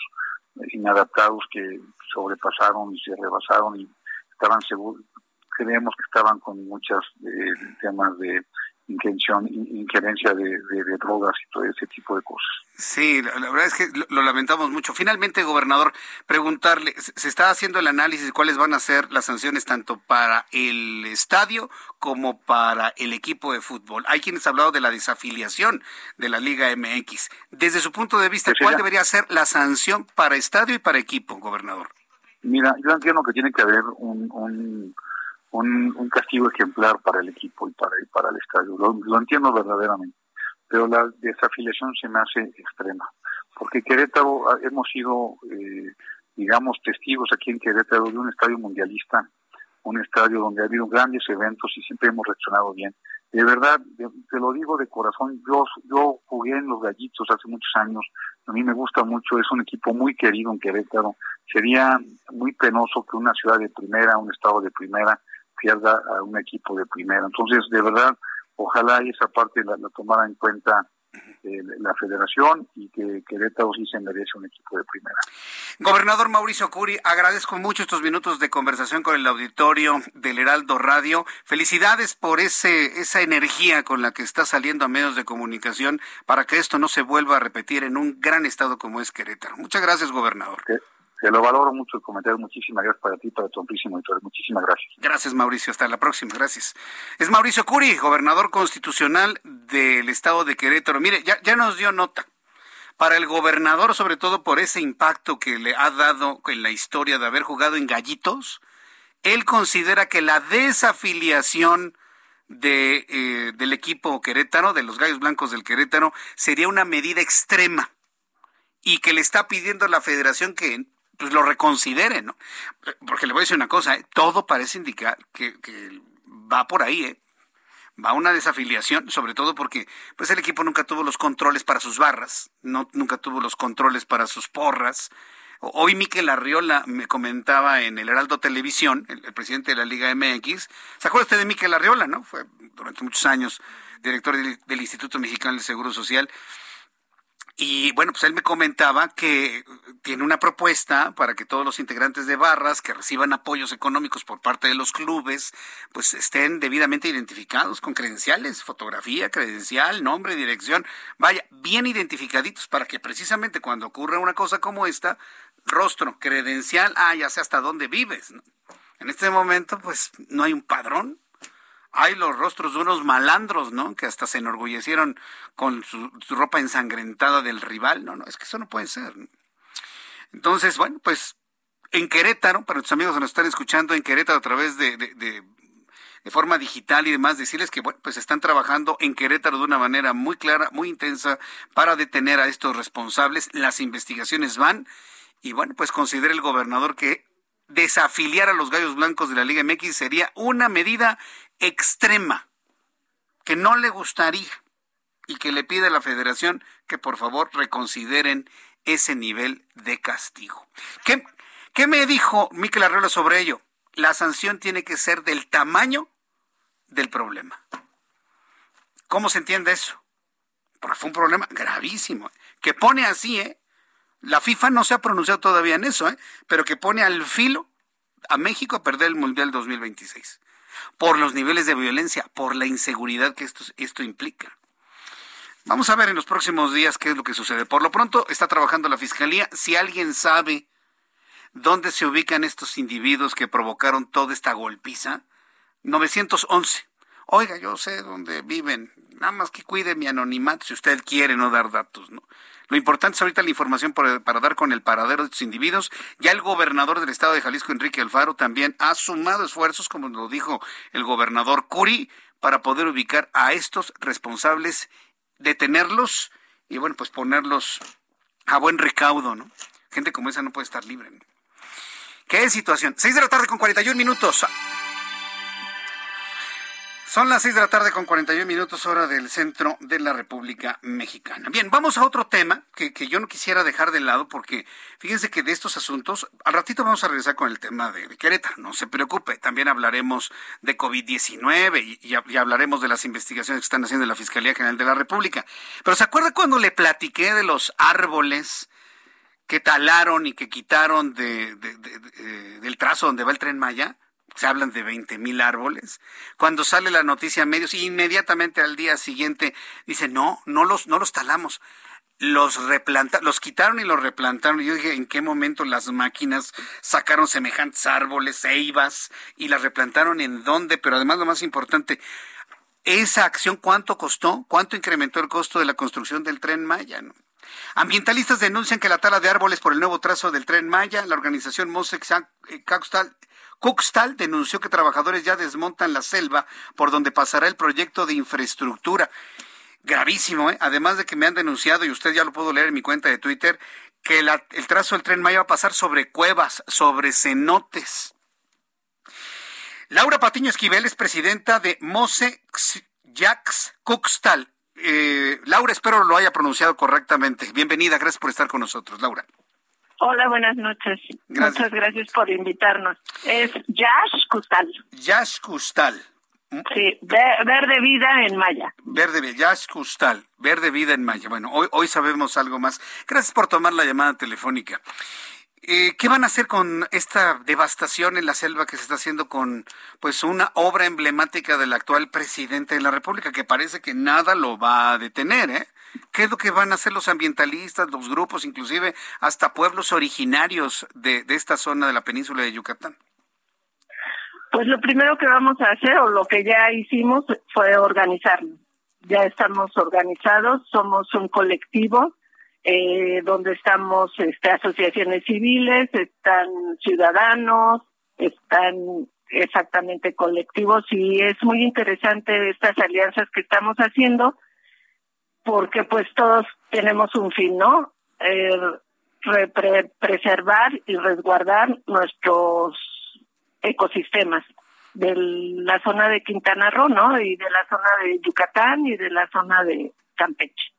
inadaptados que sobrepasaron y se rebasaron y estaban seguros, creemos que estaban con muchos eh, temas de intención, injerencia de, drogas y todo ese tipo de cosas. Sí, la, verdad es que lo, lamentamos mucho. Finalmente, gobernador, preguntarle, se está haciendo el análisis de cuáles van a ser las sanciones tanto para el estadio como para el equipo de fútbol. Hay quienes han hablado de la desafiliación de la Liga MX. Desde su punto de vista, ¿cuál debería ser la sanción para estadio y para equipo, gobernador? Mira, yo entiendo que tiene que haber un un, un castigo ejemplar para el equipo y para, para el estadio. Lo, entiendo verdaderamente, pero la desafiliación se me hace extrema, porque Querétaro ah, hemos sido, eh, digamos, testigos aquí en Querétaro de un estadio mundialista, un estadio donde ha habido grandes eventos y siempre hemos reaccionado bien. De verdad, te lo digo de corazón, yo, yo jugué en los gallitos hace muchos años, a mí me gusta mucho, es un equipo muy querido en Querétaro, sería muy penoso que una ciudad de primera, un estado de primera, pierda a un equipo de primera. Entonces, de verdad, ojalá esa parte la, tomara en cuenta eh, la federación y que Querétaro sí se merece un equipo de primera. Gobernador Mauricio Curi, agradezco mucho estos minutos de conversación con el auditorio del Heraldo Radio. Felicidades por ese esa energía con la que está saliendo a medios de comunicación para que esto no se vuelva a repetir en un gran estado como es Querétaro. Muchas gracias, gobernador. Te lo valoro mucho el comentario. Muchísimas gracias para ti, para tu amplísimo Muchísimas gracias. Gracias, Mauricio. Hasta la próxima. Gracias. Es Mauricio Curi, gobernador constitucional del estado de Querétaro. Mire, ya, ya nos dio nota. Para el gobernador, sobre todo por ese impacto que le ha dado en la historia de haber jugado en gallitos, él considera que la desafiliación de, eh, del equipo Querétaro, de los Gallos Blancos del Querétaro, sería una medida extrema y que le está pidiendo a la federación que pues lo reconsideren, ¿no? Porque le voy a decir una cosa, ¿eh? todo parece indicar que, va por ahí, ¿eh? va una desafiliación, sobre todo porque pues el equipo nunca tuvo los controles para sus barras, no, nunca tuvo los controles para sus porras. Hoy Miquel Arriola me comentaba en el Heraldo Televisión, el, presidente de la Liga MX. ¿Se acuerda usted de Miquel Arriola, no? Fue durante muchos años director del Instituto Mexicano del Seguro Social. Y bueno, pues él me comentaba que tiene una propuesta para que todos los integrantes de barras que reciban apoyos económicos por parte de los clubes, pues estén debidamente identificados con credenciales, fotografía, credencial, nombre, dirección, vaya, bien identificaditos para que precisamente cuando ocurra una cosa como esta, rostro, credencial, ah, ya sé hasta dónde vives. En este momento, pues no hay un padrón, hay los rostros de unos malandros, ¿no? Que hasta se enorgullecieron con su, ropa ensangrentada del rival. No, no, es que eso no puede ser. Entonces, bueno, pues en Querétaro, para nuestros amigos que nos están escuchando en Querétaro a través de, de, forma digital y demás, decirles que, bueno, pues están trabajando en Querétaro de una manera muy clara, muy intensa para detener a estos responsables. Las investigaciones van y, bueno, pues considera el gobernador que desafiliar a los gallos blancos de la Liga MX sería una medida extrema que no le gustaría y que le pide a la federación que por favor reconsideren ese nivel de castigo. ¿Qué, qué me dijo Miquel Arreola sobre ello? La sanción tiene que ser del tamaño del problema. ¿Cómo se entiende eso? Fue un problema gravísimo, que pone así, ¿eh? La FIFA no se ha pronunciado todavía en eso, ¿eh? pero que pone al filo a México a perder el Mundial 2026 por los niveles de violencia, por la inseguridad que esto, esto implica. Vamos a ver en los próximos días qué es lo que sucede. Por lo pronto está trabajando la Fiscalía. Si alguien sabe dónde se ubican estos individuos que provocaron toda esta golpiza, 911. Oiga, yo sé dónde viven. Nada más que cuide mi anonimato si usted quiere no dar datos, ¿no? Lo importante es ahorita la información para, dar con el paradero de estos individuos. Ya el gobernador del estado de Jalisco, Enrique Alfaro, también ha sumado esfuerzos, como lo dijo el gobernador Curi, para poder ubicar a estos responsables, detenerlos y, bueno, pues ponerlos a buen recaudo, ¿no? Gente como esa no puede estar libre. ¿Qué situación? Seis de la tarde con 41 minutos. Son las seis de la tarde con 41 minutos hora del centro de la República Mexicana. Bien, vamos a otro tema que, que, yo no quisiera dejar de lado porque fíjense que de estos asuntos, al ratito vamos a regresar con el tema de, de Querétaro, no se preocupe, también hablaremos de COVID-19 y, hablaremos de las investigaciones que están haciendo la Fiscalía General de la República. Pero ¿se acuerda cuando le platiqué de los árboles que talaron y que quitaron de, de, del trazo donde va el tren Maya? Se hablan de 20 mil árboles. Cuando sale la noticia a medios, inmediatamente al día siguiente dice, no, no los, no los talamos. Los replantaron, los quitaron y los replantaron. Y yo dije, ¿en qué momento las máquinas sacaron semejantes árboles, ceibas, y las replantaron en dónde? Pero además lo más importante, esa acción, ¿cuánto costó? ¿Cuánto incrementó el costo de la construcción del tren Maya? Ambientalistas denuncian que la tala de árboles por el nuevo trazo del tren Maya, la organización Mosec Caustal Cuxtal denunció que trabajadores ya desmontan la selva por donde pasará el proyecto de infraestructura. Gravísimo, ¿eh? Además de que me han denunciado, y usted ya lo pudo leer en mi cuenta de Twitter, que el trazo del tren Maya va a pasar sobre cuevas, sobre cenotes. Laura Patiño Esquivel es presidenta de Mose Jax Cuxtal. Eh, Laura, espero lo haya pronunciado correctamente. Bienvenida, gracias por estar con nosotros, Laura. Hola, buenas noches. Muchas gracias por invitarnos. Es Yash Custal. Yash Custal. Sí, Verde Vida en Maya. Verde Yash Custal, Verde Vida en Maya. Bueno, hoy, hoy sabemos algo más. Gracias por tomar la llamada telefónica. Eh, ¿Qué van a hacer con esta devastación en la selva que se está haciendo con pues una obra emblemática del actual presidente de la República que parece que nada lo va a detener, ¿eh? ¿Qué es lo que van a hacer los ambientalistas, los grupos, inclusive hasta pueblos originarios de, esta zona de la península de Yucatán? Pues lo primero que vamos a hacer o lo que ya hicimos fue organizarnos. Ya estamos organizados, somos un colectivo eh, donde estamos este, asociaciones civiles, están ciudadanos, están exactamente colectivos y es muy interesante estas alianzas que estamos haciendo porque pues todos tenemos un fin, ¿no? Eh, preservar y resguardar nuestros ecosistemas. de la zona de Quintana Roo, ¿no? Y de la zona de Yucatán y de la zona de Campeche.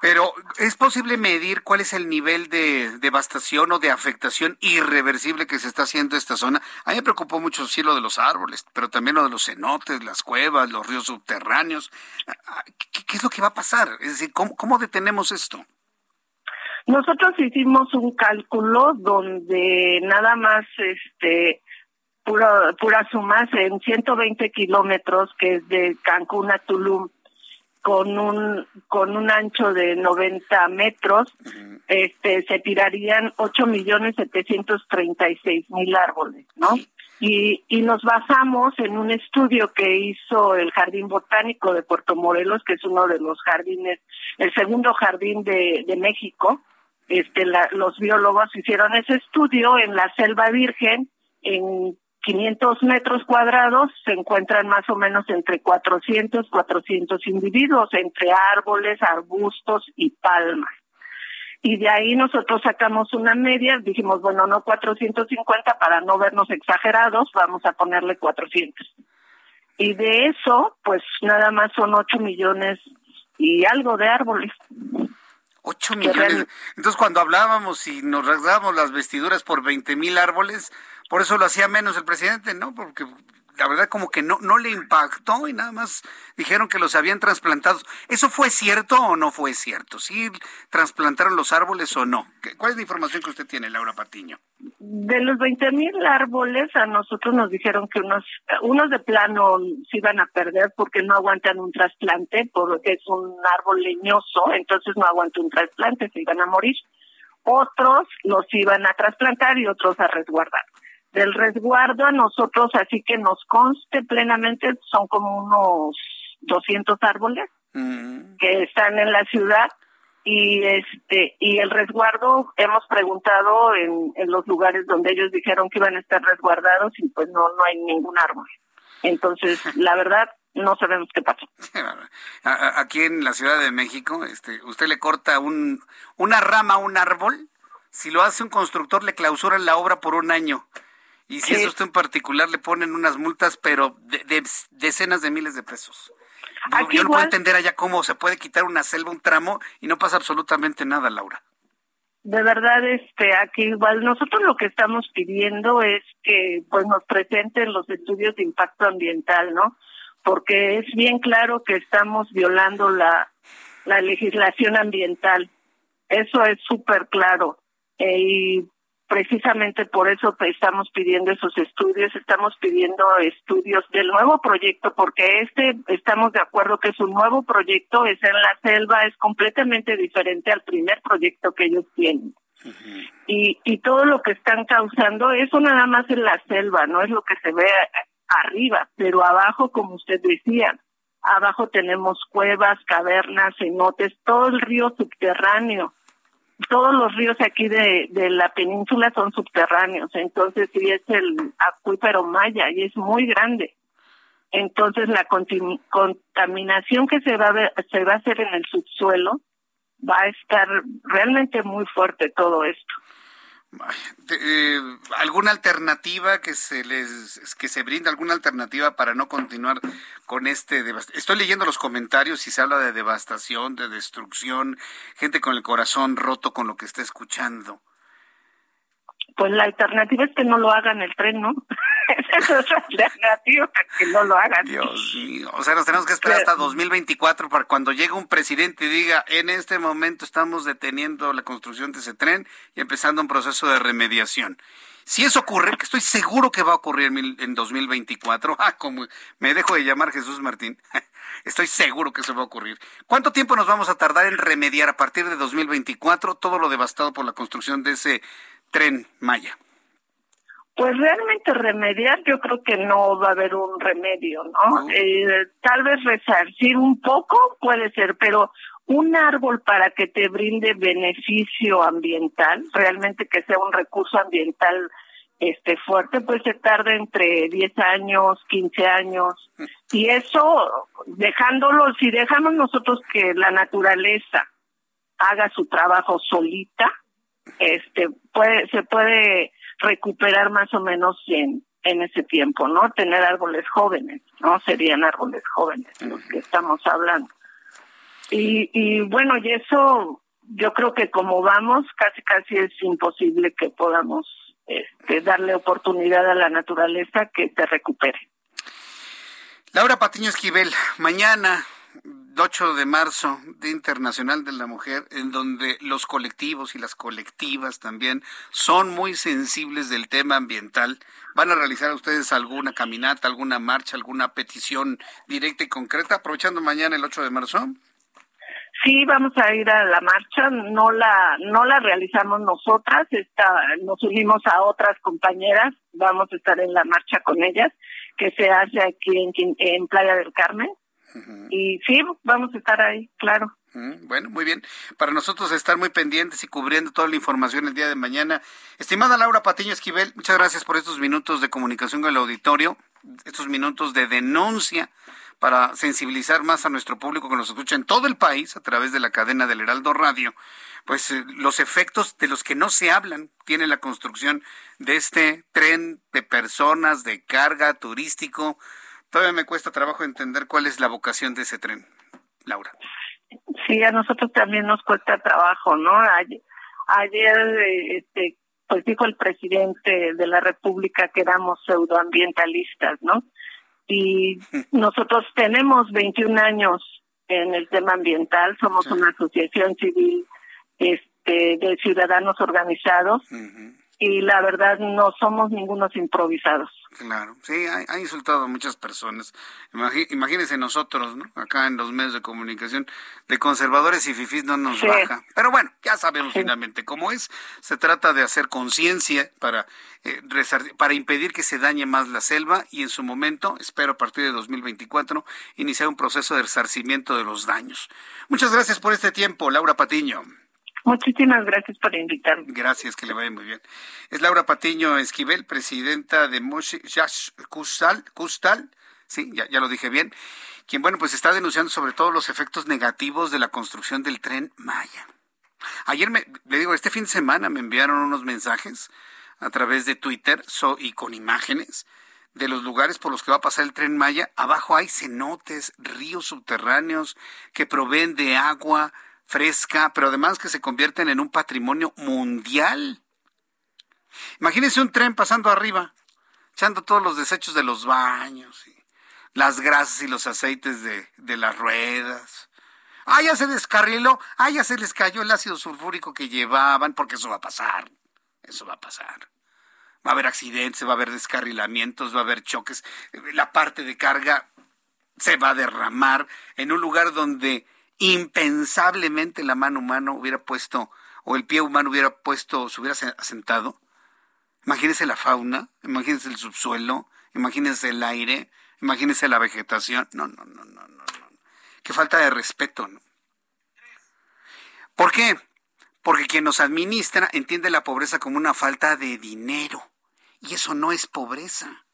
Pero, ¿es posible medir cuál es el nivel de devastación o de afectación irreversible que se está haciendo esta zona? A mí me preocupó mucho sí lo de los árboles, pero también lo de los cenotes, las cuevas, los ríos subterráneos. ¿Qué, es lo que va a pasar? Es decir, ¿cómo, cómo detenemos esto? Nosotros hicimos un cálculo donde nada más este pura, pura suma en 120 kilómetros, que es de Cancún a Tulum, con un con un ancho de 90 metros, este se tirarían 8 millones 736 mil árboles, ¿no? Y, y nos basamos en un estudio que hizo el Jardín Botánico de Puerto Morelos, que es uno de los jardines, el segundo jardín de, de México. Este, los biólogos hicieron ese estudio en la selva virgen, en 500 metros cuadrados se encuentran más o menos entre 400, 400 individuos, entre árboles, arbustos y palmas. Y de ahí nosotros sacamos una media, dijimos, bueno, no 450 para no vernos exagerados, vamos a ponerle 400. Y de eso, pues nada más son 8 millones y algo de árboles. 8 millones. Entonces, cuando hablábamos y nos rasgábamos las vestiduras por 20 mil árboles, por eso lo hacía menos el presidente, ¿no? Porque la verdad como que no, no le impactó y nada más dijeron que los habían trasplantado. ¿Eso fue cierto o no fue cierto? ¿Sí trasplantaron los árboles o no? ¿Cuál es la información que usted tiene, Laura Patiño? De los 20 mil árboles, a nosotros nos dijeron que unos, unos de plano se iban a perder porque no aguantan un trasplante, porque es un árbol leñoso, entonces no aguanta un trasplante, se iban a morir. Otros los iban a trasplantar y otros a resguardar del resguardo a nosotros, así que nos conste plenamente, son como unos 200 árboles mm. que están en la ciudad y este y el resguardo hemos preguntado en, en los lugares donde ellos dijeron que iban a estar resguardados y pues no no hay ningún árbol. Entonces, la verdad no sabemos qué pasó. Aquí en la Ciudad de México, este, usted le corta un, una rama a un árbol, si lo hace un constructor le clausuran la obra por un año. Y si es usted en particular, le ponen unas multas, pero de, decenas de miles de pesos. yo no puedo entender allá cómo se puede quitar una selva, un tramo, y no pasa absolutamente nada, Laura. De verdad, este, aquí igual nosotros lo que estamos pidiendo es que pues nos presenten los estudios de impacto ambiental, ¿no? Porque es bien claro que estamos violando la, la legislación ambiental. Eso es súper claro. Eh, y precisamente por eso estamos pidiendo esos estudios, estamos pidiendo estudios del nuevo proyecto, porque este estamos de acuerdo que es un nuevo proyecto, es en la selva, es completamente diferente al primer proyecto que ellos tienen. y, y todo lo que están causando, eso nada más en la selva, no es lo que se ve arriba, pero abajo, como usted decía, abajo tenemos cuevas, cavernas, cenotes, todo el río subterráneo todos los ríos aquí de, de la península son subterráneos, entonces sí es el acuífero maya y es muy grande. Entonces la contaminación que se va, a se va a hacer en el subsuelo va a estar realmente muy fuerte todo esto. Eh, ¿Alguna alternativa que se les que se brinda alguna alternativa para no continuar con este Estoy leyendo los comentarios y se habla de devastación, de destrucción, gente con el corazón roto con lo que está escuchando. Pues la alternativa es que no lo hagan el tren, ¿no? Esa es otra alternativa, que no lo hagan. Dios mío, o sea, nos tenemos que esperar hasta 2024 para cuando llegue un presidente y diga, en este momento estamos deteniendo la construcción de ese tren y empezando un proceso de remediación. Si eso ocurre, que estoy seguro que va a ocurrir en 2024, ah, como me dejo de llamar Jesús Martín, estoy seguro que eso va a ocurrir. ¿Cuánto tiempo nos vamos a tardar en remediar a partir de 2024 todo lo devastado por la construcción de ese tren Maya? Pues realmente remediar, yo creo que no va a haber un remedio, ¿no? Eh, tal vez resarcir un poco puede ser, pero un árbol para que te brinde beneficio ambiental, realmente que sea un recurso ambiental este fuerte, pues se tarda entre 10 años, 15 años. Y eso, dejándolo, si dejamos nosotros que la naturaleza haga su trabajo solita, este puede se puede recuperar más o menos en en ese tiempo, ¿no? Tener árboles jóvenes, ¿no? Serían árboles jóvenes los que estamos hablando. Y, y bueno, y eso yo creo que como vamos, casi casi es imposible que podamos este, darle oportunidad a la naturaleza que se recupere. Laura Patiño Esquivel, mañana 8 de marzo, Día Internacional de la Mujer, en donde los colectivos y las colectivas también son muy sensibles del tema ambiental. ¿Van a realizar ustedes alguna caminata, alguna marcha, alguna petición directa y concreta, aprovechando mañana el 8 de marzo? Sí, vamos a ir a la marcha, no la no la realizamos nosotras, está, nos unimos a otras compañeras, vamos a estar en la marcha con ellas, que se hace aquí en, en Playa del Carmen. Y sí, vamos a estar ahí, claro. Bueno, muy bien. Para nosotros estar muy pendientes y cubriendo toda la información el día de mañana. Estimada Laura Patiño Esquivel, muchas gracias por estos minutos de comunicación con el auditorio, estos minutos de denuncia para sensibilizar más a nuestro público que nos escucha en todo el país a través de la cadena del Heraldo Radio, pues eh, los efectos de los que no se hablan tiene la construcción de este tren de personas, de carga turístico. Todavía me cuesta trabajo entender cuál es la vocación de ese tren, Laura. Sí, a nosotros también nos cuesta trabajo, ¿no? Ayer, ayer este, pues dijo el presidente de la República que éramos pseudoambientalistas, ¿no? y nosotros tenemos 21 años en el tema ambiental, somos una asociación civil este, de ciudadanos organizados y la verdad no somos ningunos improvisados. Claro, sí, ha, insultado a muchas personas. imagínense nosotros, ¿no? Acá en los medios de comunicación, de conservadores y fifís no nos baja. Pero bueno, ya sabemos finalmente cómo es. Se trata de hacer conciencia para, eh, para impedir que se dañe más la selva y en su momento, espero a partir de 2024, iniciar un proceso de resarcimiento de los daños. Muchas gracias por este tiempo, Laura Patiño. Muchísimas gracias por invitarme. Gracias, que le vaya muy bien. Es Laura Patiño Esquivel, presidenta de Moshi Kustal, Kustal, sí, ya, ya lo dije bien, quien, bueno, pues está denunciando sobre todo los efectos negativos de la construcción del tren Maya. Ayer, me, le digo, este fin de semana me enviaron unos mensajes a través de Twitter y con imágenes de los lugares por los que va a pasar el tren Maya. Abajo hay cenotes, ríos subterráneos que proveen de agua, fresca, pero además que se convierten en un patrimonio mundial. Imagínense un tren pasando arriba, echando todos los desechos de los baños, las grasas y los aceites de, de las ruedas. Ah, ya se descarriló, ah, ya se les cayó el ácido sulfúrico que llevaban, porque eso va a pasar, eso va a pasar. Va a haber accidentes, va a haber descarrilamientos, va a haber choques. La parte de carga se va a derramar en un lugar donde impensablemente la mano humana hubiera puesto, o el pie humano hubiera puesto, se hubiera asentado. Imagínense la fauna, imagínense el subsuelo, imagínense el aire, imagínense la vegetación. No, no, no, no, no, no. Qué falta de respeto, ¿no? ¿Por qué? Porque quien nos administra entiende la pobreza como una falta de dinero. Y eso no es pobreza.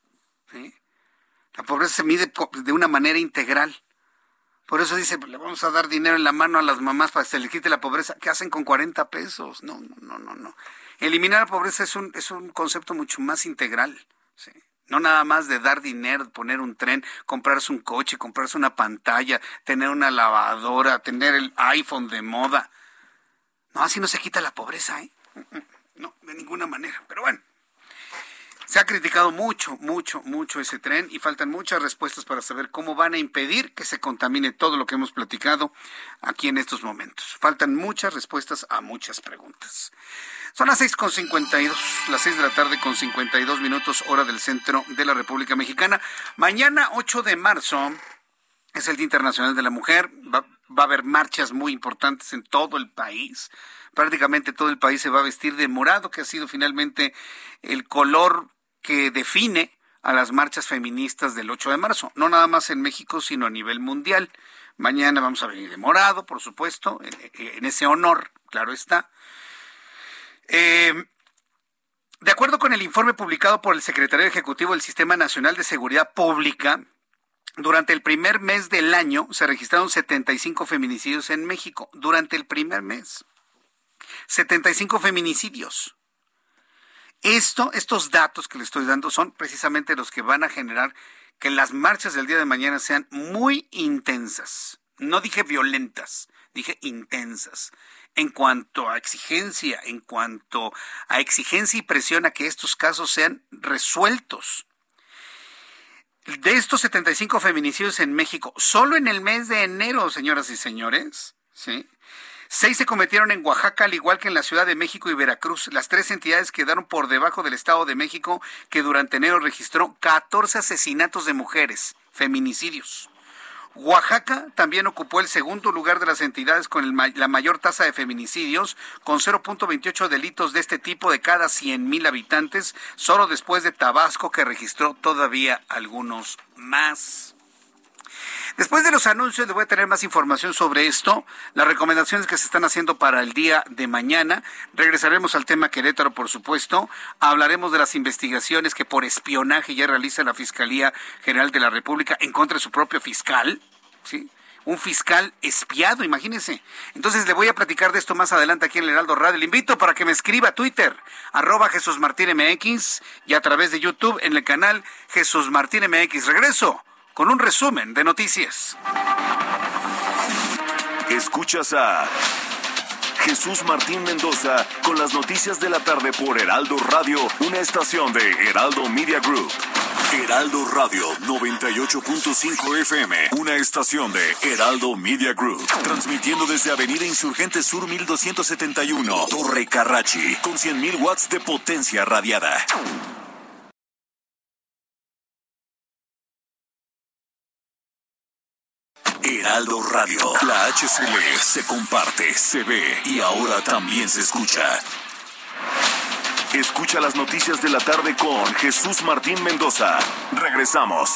La pobreza se mide de una manera integral. Por eso dice, le vamos a dar dinero en la mano a las mamás para que se les quite la pobreza. ¿Qué hacen con 40 pesos? No, no, no, no, no. Eliminar la pobreza es un, es un concepto mucho más integral. No nada más de dar dinero, poner un tren, comprarse un coche, comprarse una pantalla, tener una lavadora, tener el iPhone de moda. No, así no se quita la pobreza, ¿eh? No, de ninguna manera. Pero bueno. Se ha criticado mucho, mucho, mucho ese tren y faltan muchas respuestas para saber cómo van a impedir que se contamine todo lo que hemos platicado aquí en estos momentos. Faltan muchas respuestas a muchas preguntas. Son las seis con cincuenta y dos, las seis de la tarde con cincuenta y dos minutos, hora del centro de la República Mexicana. Mañana, 8 de marzo, es el Día Internacional de la Mujer. Va, va a haber marchas muy importantes en todo el país prácticamente todo el país se va a vestir de morado, que ha sido finalmente el color que define a las marchas feministas del 8 de marzo, no nada más en México, sino a nivel mundial. Mañana vamos a venir de morado, por supuesto, en, ese honor, claro está. Eh, de acuerdo con el informe publicado por el Secretario Ejecutivo del Sistema Nacional de Seguridad Pública, durante el primer mes del año se registraron 75 feminicidios en México. Durante el primer mes. 75 feminicidios. Esto, estos datos que le estoy dando son precisamente los que van a generar que las marchas del día de mañana sean muy intensas. No dije violentas, dije intensas. En cuanto a exigencia, en cuanto a exigencia y presión a que estos casos sean resueltos. De estos 75 feminicidios en México, solo en el mes de enero, señoras y señores, ¿sí? Seis se cometieron en Oaxaca, al igual que en la Ciudad de México y Veracruz. Las tres entidades quedaron por debajo del Estado de México, que durante enero registró 14 asesinatos de mujeres, feminicidios. Oaxaca también ocupó el segundo lugar de las entidades con la mayor tasa de feminicidios, con 0.28 delitos de este tipo de cada 100.000 habitantes, solo después de Tabasco, que registró todavía algunos más. Después de los anuncios, le voy a tener más información sobre esto, las recomendaciones que se están haciendo para el día de mañana. Regresaremos al tema Querétaro, por supuesto. Hablaremos de las investigaciones que por espionaje ya realiza la Fiscalía General de la República en contra de su propio fiscal. ¿Sí? un fiscal espiado, imagínense. Entonces le voy a platicar de esto más adelante aquí en el Heraldo Radio. Le invito para que me escriba a Twitter, arroba Jesús Martín MX y a través de YouTube en el canal Jesús Martín MX. Regreso con un resumen de noticias. Escuchas a Jesús Martín Mendoza con las noticias de la tarde por Heraldo Radio, una estación de Heraldo Media Group. Heraldo Radio 98.5 FM, una estación de Heraldo Media Group, transmitiendo desde Avenida Insurgente Sur 1271, Torre Carrachi, con 100.000 watts de potencia radiada. Heraldo Radio. La HCL se comparte, se ve y ahora también se escucha. Escucha las noticias de la tarde con Jesús Martín Mendoza. Regresamos.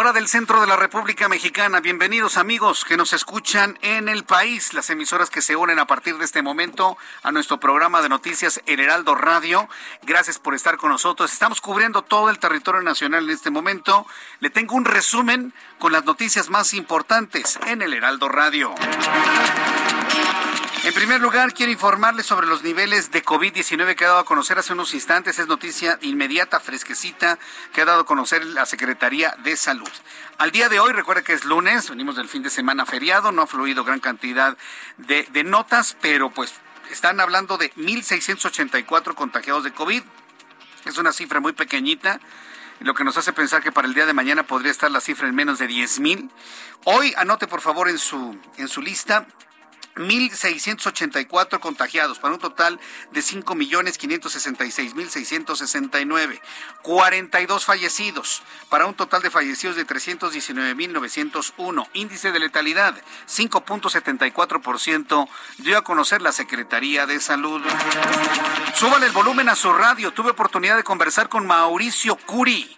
Hora del centro de la República Mexicana. Bienvenidos amigos que nos escuchan en el país, las emisoras que se unen a partir de este momento a nuestro programa de noticias El Heraldo Radio. Gracias por estar con nosotros. Estamos cubriendo todo el territorio nacional en este momento. Le tengo un resumen con las noticias más importantes en El Heraldo Radio. En primer lugar, quiero informarles sobre los niveles de COVID-19 que ha dado a conocer hace unos instantes. Es noticia inmediata, fresquecita, que ha dado a conocer la Secretaría de Salud. Al día de hoy, recuerde que es lunes, venimos del fin de semana feriado, no ha fluido gran cantidad de, de notas, pero pues están hablando de 1.684 contagiados de COVID. Es una cifra muy pequeñita lo que nos hace pensar que para el día de mañana podría estar la cifra en menos de 10.000. Hoy anote por favor en su en su lista 1.684 contagiados, para un total de 5.566.669. 42 fallecidos, para un total de fallecidos de 319.901. Índice de letalidad, 5.74%, dio a conocer la Secretaría de Salud. Súbale el volumen a su radio. Tuve oportunidad de conversar con Mauricio Curi,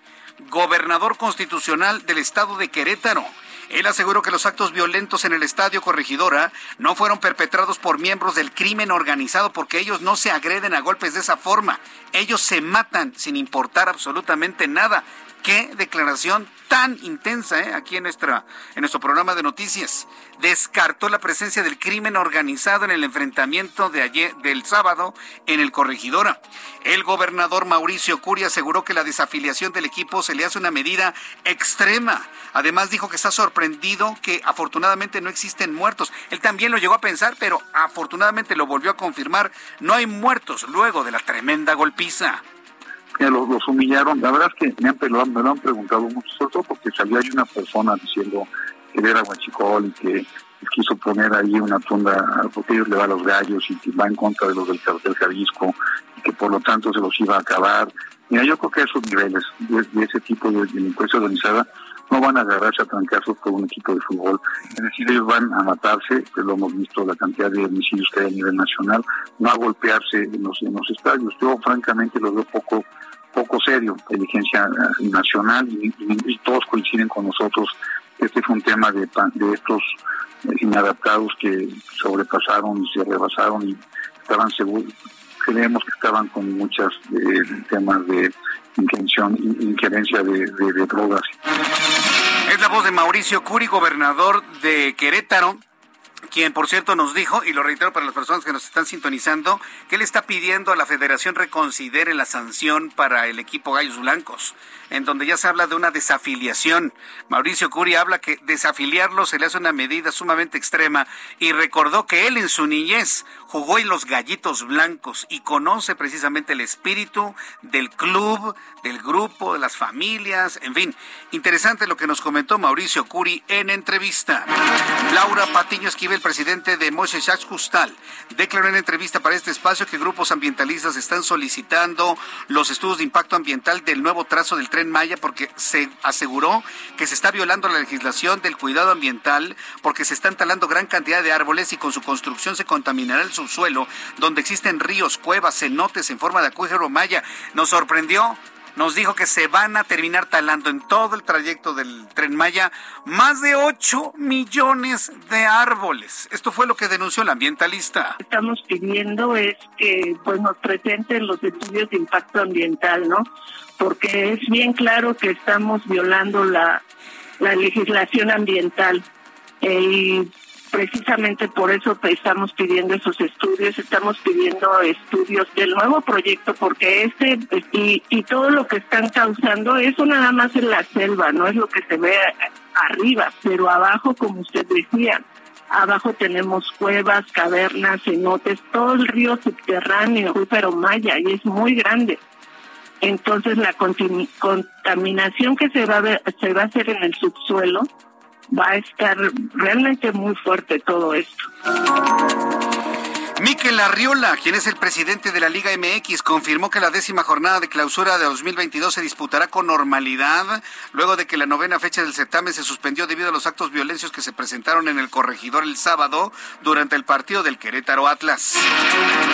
gobernador constitucional del estado de Querétaro él aseguró que los actos violentos en el estadio Corregidora no fueron perpetrados por miembros del crimen organizado porque ellos no se agreden a golpes de esa forma. Ellos se matan sin importar absolutamente nada. Qué declaración tan intensa ¿eh? aquí en, nuestra, en nuestro programa de noticias. Descartó la presencia del crimen organizado en el enfrentamiento de ayer, del sábado en el Corregidora. El gobernador Mauricio Curia aseguró que la desafiliación del equipo se le hace una medida extrema. Además dijo que está sorprendido que afortunadamente no existen muertos. Él también lo llegó a pensar, pero afortunadamente lo volvió a confirmar. No hay muertos luego de la tremenda golpiza los, humillaron. La verdad es que me, han, me lo han preguntado mucho, sobre todo porque salió ahí una persona diciendo que era guachicol y que quiso poner ahí una tunda, porque ellos le va a los gallos y que va en contra de los del cartel Jalisco y que por lo tanto se los iba a acabar. Mira, yo creo que esos niveles de, ese tipo de delincuencia organizada no van a agarrarse a trancazos por un equipo de fútbol. Es decir, ellos van a matarse, que lo hemos visto, la cantidad de homicidios que hay a nivel nacional, no a golpearse en los, en los estadios. Yo francamente lo veo poco poco serio, inteligencia nacional, y, todos coinciden con nosotros. Este fue un tema de, de estos inadaptados que sobrepasaron y se rebasaron y estaban seguros, creemos que estaban con muchos eh, temas de intención, injerencia de, de drogas. Es la voz de Mauricio Curi, gobernador de Querétaro quien por cierto nos dijo, y lo reitero para las personas que nos están sintonizando, que él está pidiendo a la federación reconsidere la sanción para el equipo Gallos Blancos, en donde ya se habla de una desafiliación. Mauricio Curi habla que desafiliarlo se le hace una medida sumamente extrema y recordó que él en su niñez jugó en los Gallitos Blancos y conoce precisamente el espíritu del club, del grupo, de las familias, en fin. Interesante lo que nos comentó Mauricio Curi en entrevista. Laura Patiño Esquivel presidente de Moshe Justal, declaró en entrevista para este espacio que grupos ambientalistas están solicitando los estudios de impacto ambiental del nuevo trazo del tren Maya porque se aseguró que se está violando la legislación del cuidado ambiental porque se están talando gran cantidad de árboles y con su construcción se contaminará el subsuelo donde existen ríos, cuevas, cenotes en forma de acuífero Maya. Nos sorprendió nos dijo que se van a terminar talando en todo el trayecto del tren Maya más de 8 millones de árboles. Esto fue lo que denunció el ambientalista. Estamos pidiendo es que pues nos presenten los estudios de impacto ambiental, ¿no? Porque es bien claro que estamos violando la, la legislación ambiental. Eh, precisamente por eso estamos pidiendo esos estudios, estamos pidiendo estudios del nuevo proyecto, porque este y, y todo lo que están causando, eso nada más en la selva, no es lo que se ve arriba, pero abajo, como usted decía, abajo tenemos cuevas, cavernas, cenotes, todo el río subterráneo, pero maya, y es muy grande. Entonces la contaminación que se va a se va a hacer en el subsuelo va a estar realmente muy fuerte todo esto. Miquel Arriola, quien es el presidente de la Liga MX, confirmó que la décima jornada de clausura de 2022 se disputará con normalidad, luego de que la novena fecha del certamen se suspendió debido a los actos violentos que se presentaron en el corregidor el sábado durante el partido del Querétaro Atlas.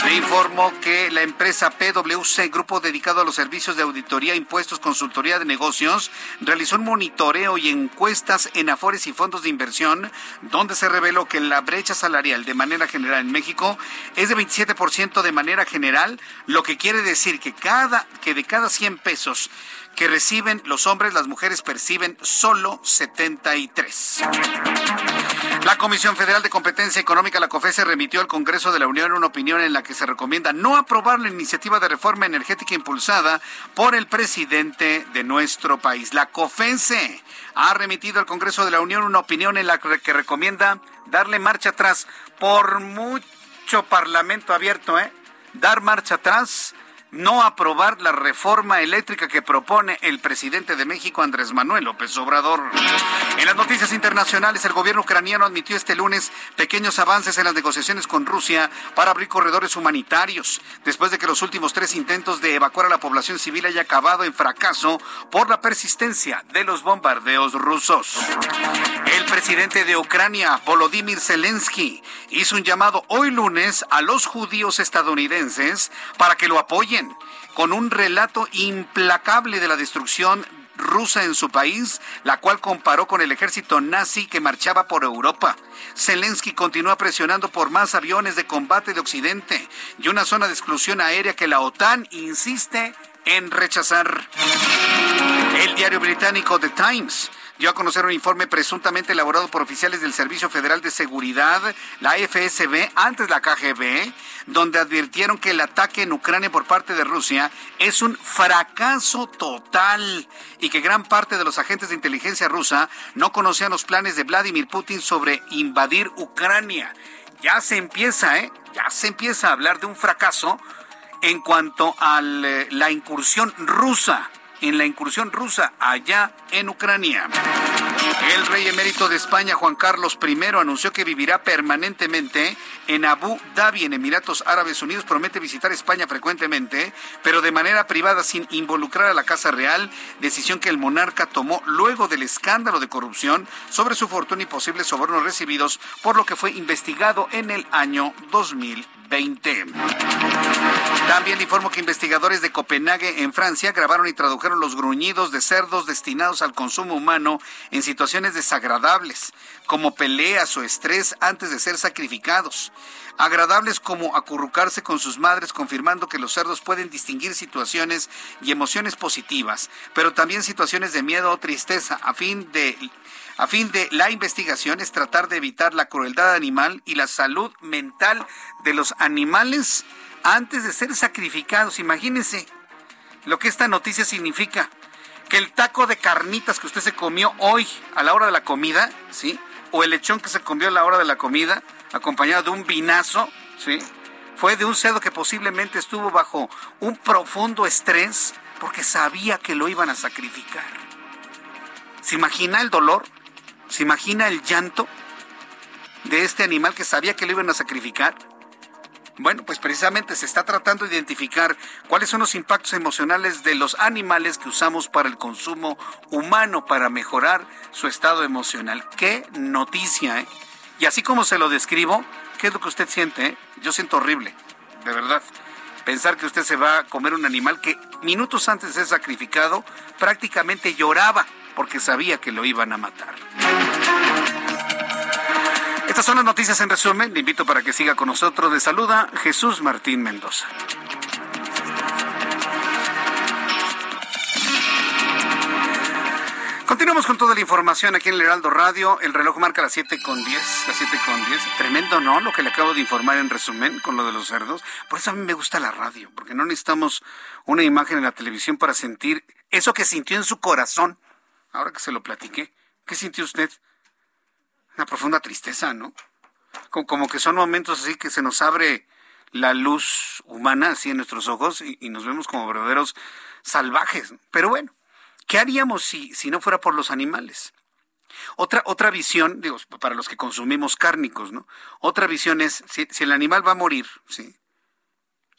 Le informó que la empresa PwC, grupo dedicado a los servicios de auditoría, impuestos, consultoría de negocios, realizó un monitoreo y encuestas en afores y fondos de inversión, donde se reveló que la brecha salarial de manera general en México es de 27% de manera general, lo que quiere decir que, cada, que de cada 100 pesos que reciben los hombres, las mujeres perciben solo 73. La Comisión Federal de Competencia Económica, la COFESE, remitió al Congreso de la Unión una opinión en la que se recomienda no aprobar la iniciativa de reforma energética impulsada por el presidente de nuestro país. La COFESE ha remitido al Congreso de la Unión una opinión en la que recomienda darle marcha atrás por mucho parlamento abierto, ¿eh? Dar marcha atrás no aprobar la reforma eléctrica que propone el presidente de México, Andrés Manuel López Obrador. En las noticias internacionales, el gobierno ucraniano admitió este lunes pequeños avances en las negociaciones con Rusia para abrir corredores humanitarios, después de que los últimos tres intentos de evacuar a la población civil haya acabado en fracaso por la persistencia de los bombardeos rusos. El presidente de Ucrania, Volodymyr Zelensky, hizo un llamado hoy lunes a los judíos estadounidenses para que lo apoyen con un relato implacable de la destrucción rusa en su país, la cual comparó con el ejército nazi que marchaba por Europa. Zelensky continúa presionando por más aviones de combate de Occidente y una zona de exclusión aérea que la OTAN insiste en rechazar. El diario británico The Times dio a conocer un informe presuntamente elaborado por oficiales del Servicio Federal de Seguridad, la FSB, antes la KGB, donde advirtieron que el ataque en Ucrania por parte de Rusia es un fracaso total y que gran parte de los agentes de inteligencia rusa no conocían los planes de Vladimir Putin sobre invadir Ucrania. Ya se empieza, ¿eh? Ya se empieza a hablar de un fracaso en cuanto a la incursión rusa en la incursión rusa allá en Ucrania. El rey emérito de España, Juan Carlos I, anunció que vivirá permanentemente en Abu Dhabi, en Emiratos Árabes Unidos. Promete visitar España frecuentemente, pero de manera privada, sin involucrar a la Casa Real, decisión que el monarca tomó luego del escándalo de corrupción sobre su fortuna y posibles sobornos recibidos, por lo que fue investigado en el año 2020. También informo que investigadores de Copenhague, en Francia, grabaron y tradujeron los gruñidos de cerdos destinados al consumo humano en situaciones desagradables, como peleas o estrés antes de ser sacrificados. Agradables como acurrucarse con sus madres, confirmando que los cerdos pueden distinguir situaciones y emociones positivas, pero también situaciones de miedo o tristeza, a fin de a fin de la investigación es tratar de evitar la crueldad animal y la salud mental de los animales antes de ser sacrificados. Imagínense lo que esta noticia significa. Que el taco de carnitas que usted se comió hoy a la hora de la comida, ¿sí? O el lechón que se comió a la hora de la comida, acompañado de un vinazo, ¿sí? Fue de un cerdo que posiblemente estuvo bajo un profundo estrés porque sabía que lo iban a sacrificar. ¿Se imagina el dolor? ¿Se imagina el llanto de este animal que sabía que lo iban a sacrificar? Bueno, pues precisamente se está tratando de identificar cuáles son los impactos emocionales de los animales que usamos para el consumo humano para mejorar su estado emocional. Qué noticia, ¿eh? Y así como se lo describo, ¿qué es lo que usted siente? Eh? Yo siento horrible, de verdad. Pensar que usted se va a comer un animal que minutos antes de ser sacrificado prácticamente lloraba porque sabía que lo iban a matar. Estas son las noticias en resumen. Le invito para que siga con nosotros. De saluda Jesús Martín Mendoza. Continuamos con toda la información aquí en el Heraldo Radio. El reloj marca las 7 con 10. Las 7 con 10. Tremendo, ¿no? Lo que le acabo de informar en resumen con lo de los cerdos. Por eso a mí me gusta la radio, porque no necesitamos una imagen en la televisión para sentir eso que sintió en su corazón. Ahora que se lo platiqué, ¿qué sintió usted? una profunda tristeza, ¿no? Como, que son momentos así que se nos abre la luz humana así en nuestros ojos y, nos vemos como verdaderos salvajes. Pero bueno, ¿qué haríamos si, si no fuera por los animales? Otra, otra visión, digo, para los que consumimos cárnicos, ¿no? Otra visión es, si, el animal va a morir, ¿sí?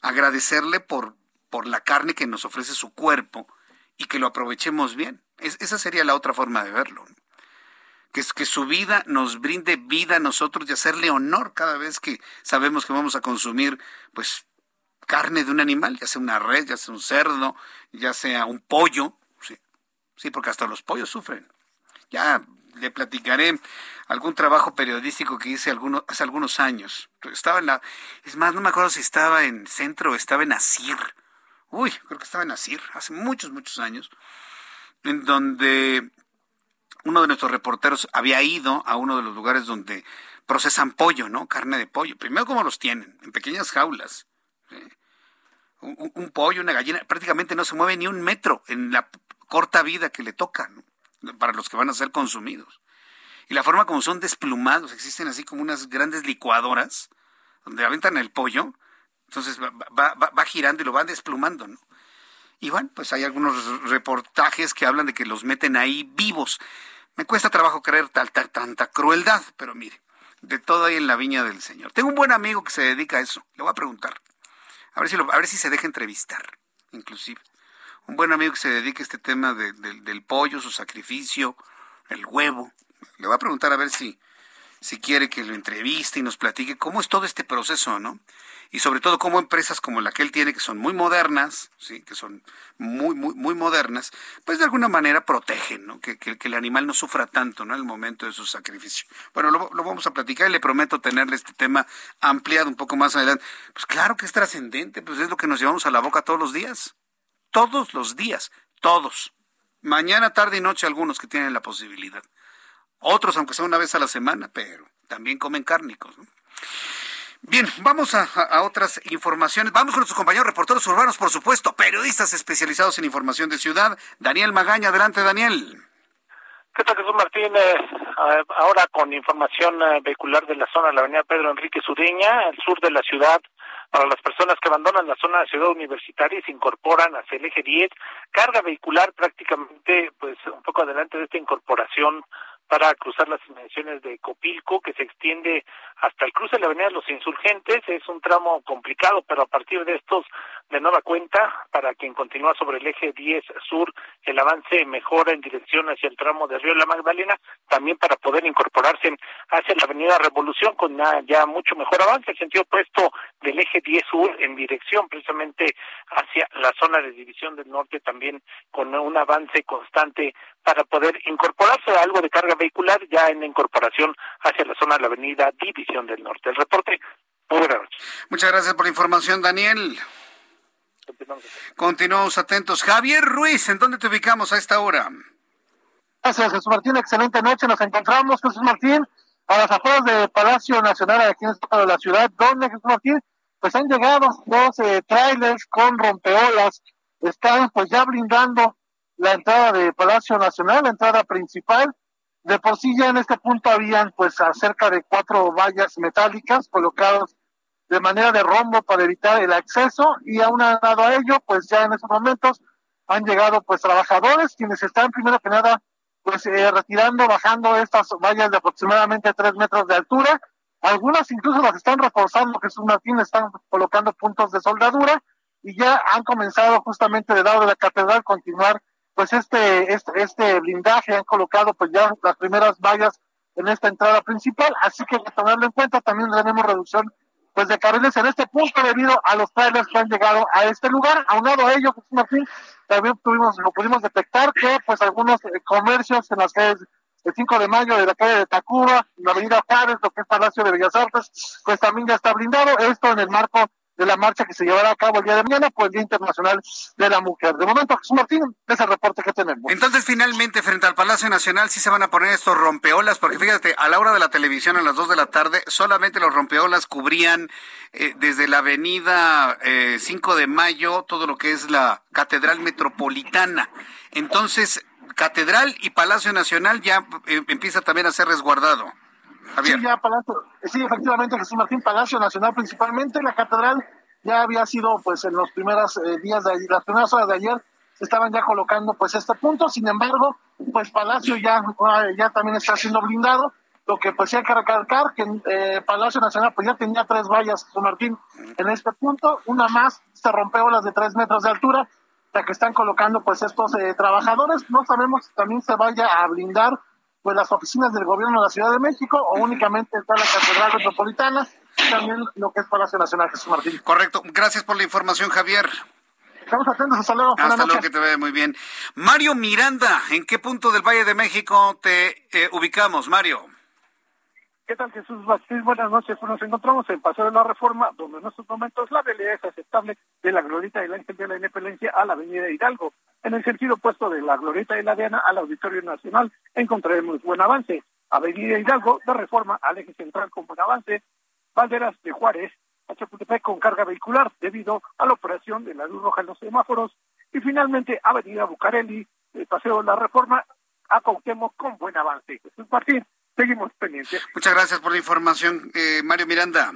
Agradecerle por, por la carne que nos ofrece su cuerpo y que lo aprovechemos bien. Esa sería la otra forma de verlo. que, que su vida nos brinde vida a nosotros y hacerle honor cada vez que sabemos que vamos a consumir, pues, carne de un animal, ya sea una red, ya sea un cerdo, ya sea un pollo, sí, sí, porque hasta los pollos sufren. Ya le platicaré algún trabajo periodístico que hice algunos, hace algunos años. Estaba en la, es más, no me acuerdo si estaba en Centro o estaba en Asir. Uy, creo que estaba en Asir, hace muchos, muchos años, en donde uno de nuestros reporteros había ido a uno de los lugares donde procesan pollo, ¿no? Carne de pollo. Primero, ¿cómo los tienen? En pequeñas jaulas. Un, pollo, una gallina, prácticamente no se mueve ni un metro en la corta vida que le toca, Para los que van a ser consumidos. Y la forma como son desplumados, existen así como unas grandes licuadoras donde aventan el pollo, entonces va, va, va girando y lo van desplumando, ¿no? Y bueno, pues hay algunos reportajes que hablan de que los meten ahí vivos. Me cuesta trabajo creer tal, tal, tanta crueldad, pero mire, de todo hay en la viña del Señor. Tengo un buen amigo que se dedica a eso. Le voy a preguntar. A ver si, a ver si se deja entrevistar, inclusive. Un buen amigo que se dedica a este tema del pollo, su sacrificio, el huevo. Le voy a preguntar a ver si, si quiere que lo entreviste y nos platique cómo es todo este proceso, ¿no? Y sobre todo como empresas como la que él tiene, que son muy modernas, sí, que son muy, muy, muy modernas, pues de alguna manera protegen, ¿no? Que, que, el animal no sufra tanto, ¿no? En el momento de su sacrificio. Bueno, lo, lo vamos a platicar y le prometo tenerle este tema ampliado un poco más adelante. Pues claro que es trascendente, pues es lo que nos llevamos a la boca todos los días. Todos los días, todos. Mañana, tarde y noche algunos que tienen la posibilidad. Otros, aunque sea una vez a la semana, pero también comen cárnicos. ¿no? Bien, vamos a, otras informaciones. Vamos con nuestros compañeros reporteros urbanos, por supuesto, periodistas especializados en información de ciudad. Daniel Magaña, adelante, Daniel. ¿Qué tal, Jesús Martínez? Ahora con información eh, vehicular de la zona la avenida Pedro Enrique Sureña, al sur de la ciudad, para las personas que abandonan la zona de ciudad universitaria y se incorporan hacia el eje 10, carga vehicular prácticamente, pues un poco adelante de esta incorporación para cruzar las inmediaciones de Copilco, que se extiende hasta el cruce de la Avenida Los Insurgentes. Es un tramo complicado, pero a partir de estos, de nueva cuenta, para quien continúa sobre el eje 10 sur, el avance mejora en dirección hacia el tramo de Río La Magdalena, también para poder incorporarse hacia la Avenida Revolución con ya mucho mejor avance, el sentido opuesto del eje 10 sur en dirección precisamente hacia la zona de división del norte, también con un avance constante para poder incorporarse a algo de carga vehicular ya en la incorporación hacia la zona de la avenida División del Norte. El reporte, muy. Muchas gracias por la información, Daniel. Continuamos atentos. Javier Ruiz, ¿en dónde te ubicamos a esta hora? Gracias, Jesús Martín. Excelente noche. Nos encontramos, Jesús Martín, a las afueras del Palacio Nacional aquí en el estado de la ciudad, donde, Jesús Martín, pues han llegado dos eh, trailers con rompeolas. Están pues ya blindando la entrada de Palacio Nacional, la entrada principal. De por sí ya en este punto habían pues cerca de cuatro vallas metálicas colocadas de manera de rombo para evitar el acceso y aún dado a ello pues ya en esos momentos han llegado pues trabajadores quienes están primero que nada pues eh, retirando, bajando estas vallas de aproximadamente tres metros de altura. Algunas incluso las están reforzando, Jesús Martín, están colocando puntos de soldadura y ya han comenzado justamente del lado de la catedral continuar pues este, este, este blindaje, han colocado pues ya las primeras vallas en esta entrada principal, así que que tomarlo en cuenta, también tenemos reducción pues de carriles en este punto debido a los trailers que han llegado a este lugar. Aunado a ello, Jesús Martín, también tuvimos, lo pudimos detectar que pues algunos eh, comercios en las calles el 5 de mayo de la calle de Tacuba, la avenida Juárez, lo que es Palacio de Bellas Artes, pues también ya está blindado, esto en el marco de la marcha que se llevará a cabo el día de mañana por el Día Internacional de la Mujer. De momento, Jesús Martín, es el reporte que tenemos. Entonces, finalmente, frente al Palacio Nacional, sí se van a poner estos rompeolas, porque fíjate, a la hora de la televisión, a las 2 de la tarde, solamente los rompeolas cubrían eh, desde la avenida eh, 5 de Mayo, todo lo que es la Catedral Metropolitana. Entonces, Catedral y Palacio Nacional ya eh, empieza también a ser resguardado. Sí, ya Palacio, sí, efectivamente, Jesús Martín, Palacio Nacional principalmente, la catedral ya había sido, pues, en los primeros eh, días de las primeras horas de ayer, se estaban ya colocando, pues, este punto, sin embargo, pues, Palacio ya, ah, ya también está siendo blindado, lo que, pues, hay que recalcar que eh, Palacio Nacional, pues, ya tenía tres vallas, Jesús Martín, en este punto, una más se rompió las de tres metros de altura, la que están colocando, pues, estos eh, trabajadores, no sabemos si también se vaya a blindar pues las oficinas del gobierno de la Ciudad de México o únicamente está la Catedral Metropolitana y también lo que es Palacio Nacional Jesús Martín. Correcto. Gracias por la información, Javier. Estamos atentos, hasta luego. Hasta luego, que te vea muy bien. Mario Miranda, ¿en qué punto del Valle de México te eh, ubicamos, Mario? ¿Qué tal, Jesús Martín? Buenas noches. Pues nos encontramos en Paseo de la Reforma, donde en estos momentos la realidad es aceptable de la Glorita del Ángel de la Independencia a la Avenida Hidalgo. En el sentido opuesto de la Glorieta de la Diana al Auditorio Nacional encontraremos buen avance. Avenida Hidalgo de Reforma al eje central con buen avance. Valderas de Juárez a Chapultepec con carga vehicular debido a la operación de la luz roja en los semáforos. Y finalmente Avenida Bucareli, el Paseo de la Reforma a Cuauhtémoc con buen avance. Jesús Martín, seguimos pendientes. Muchas gracias por la información, eh, Mario Miranda.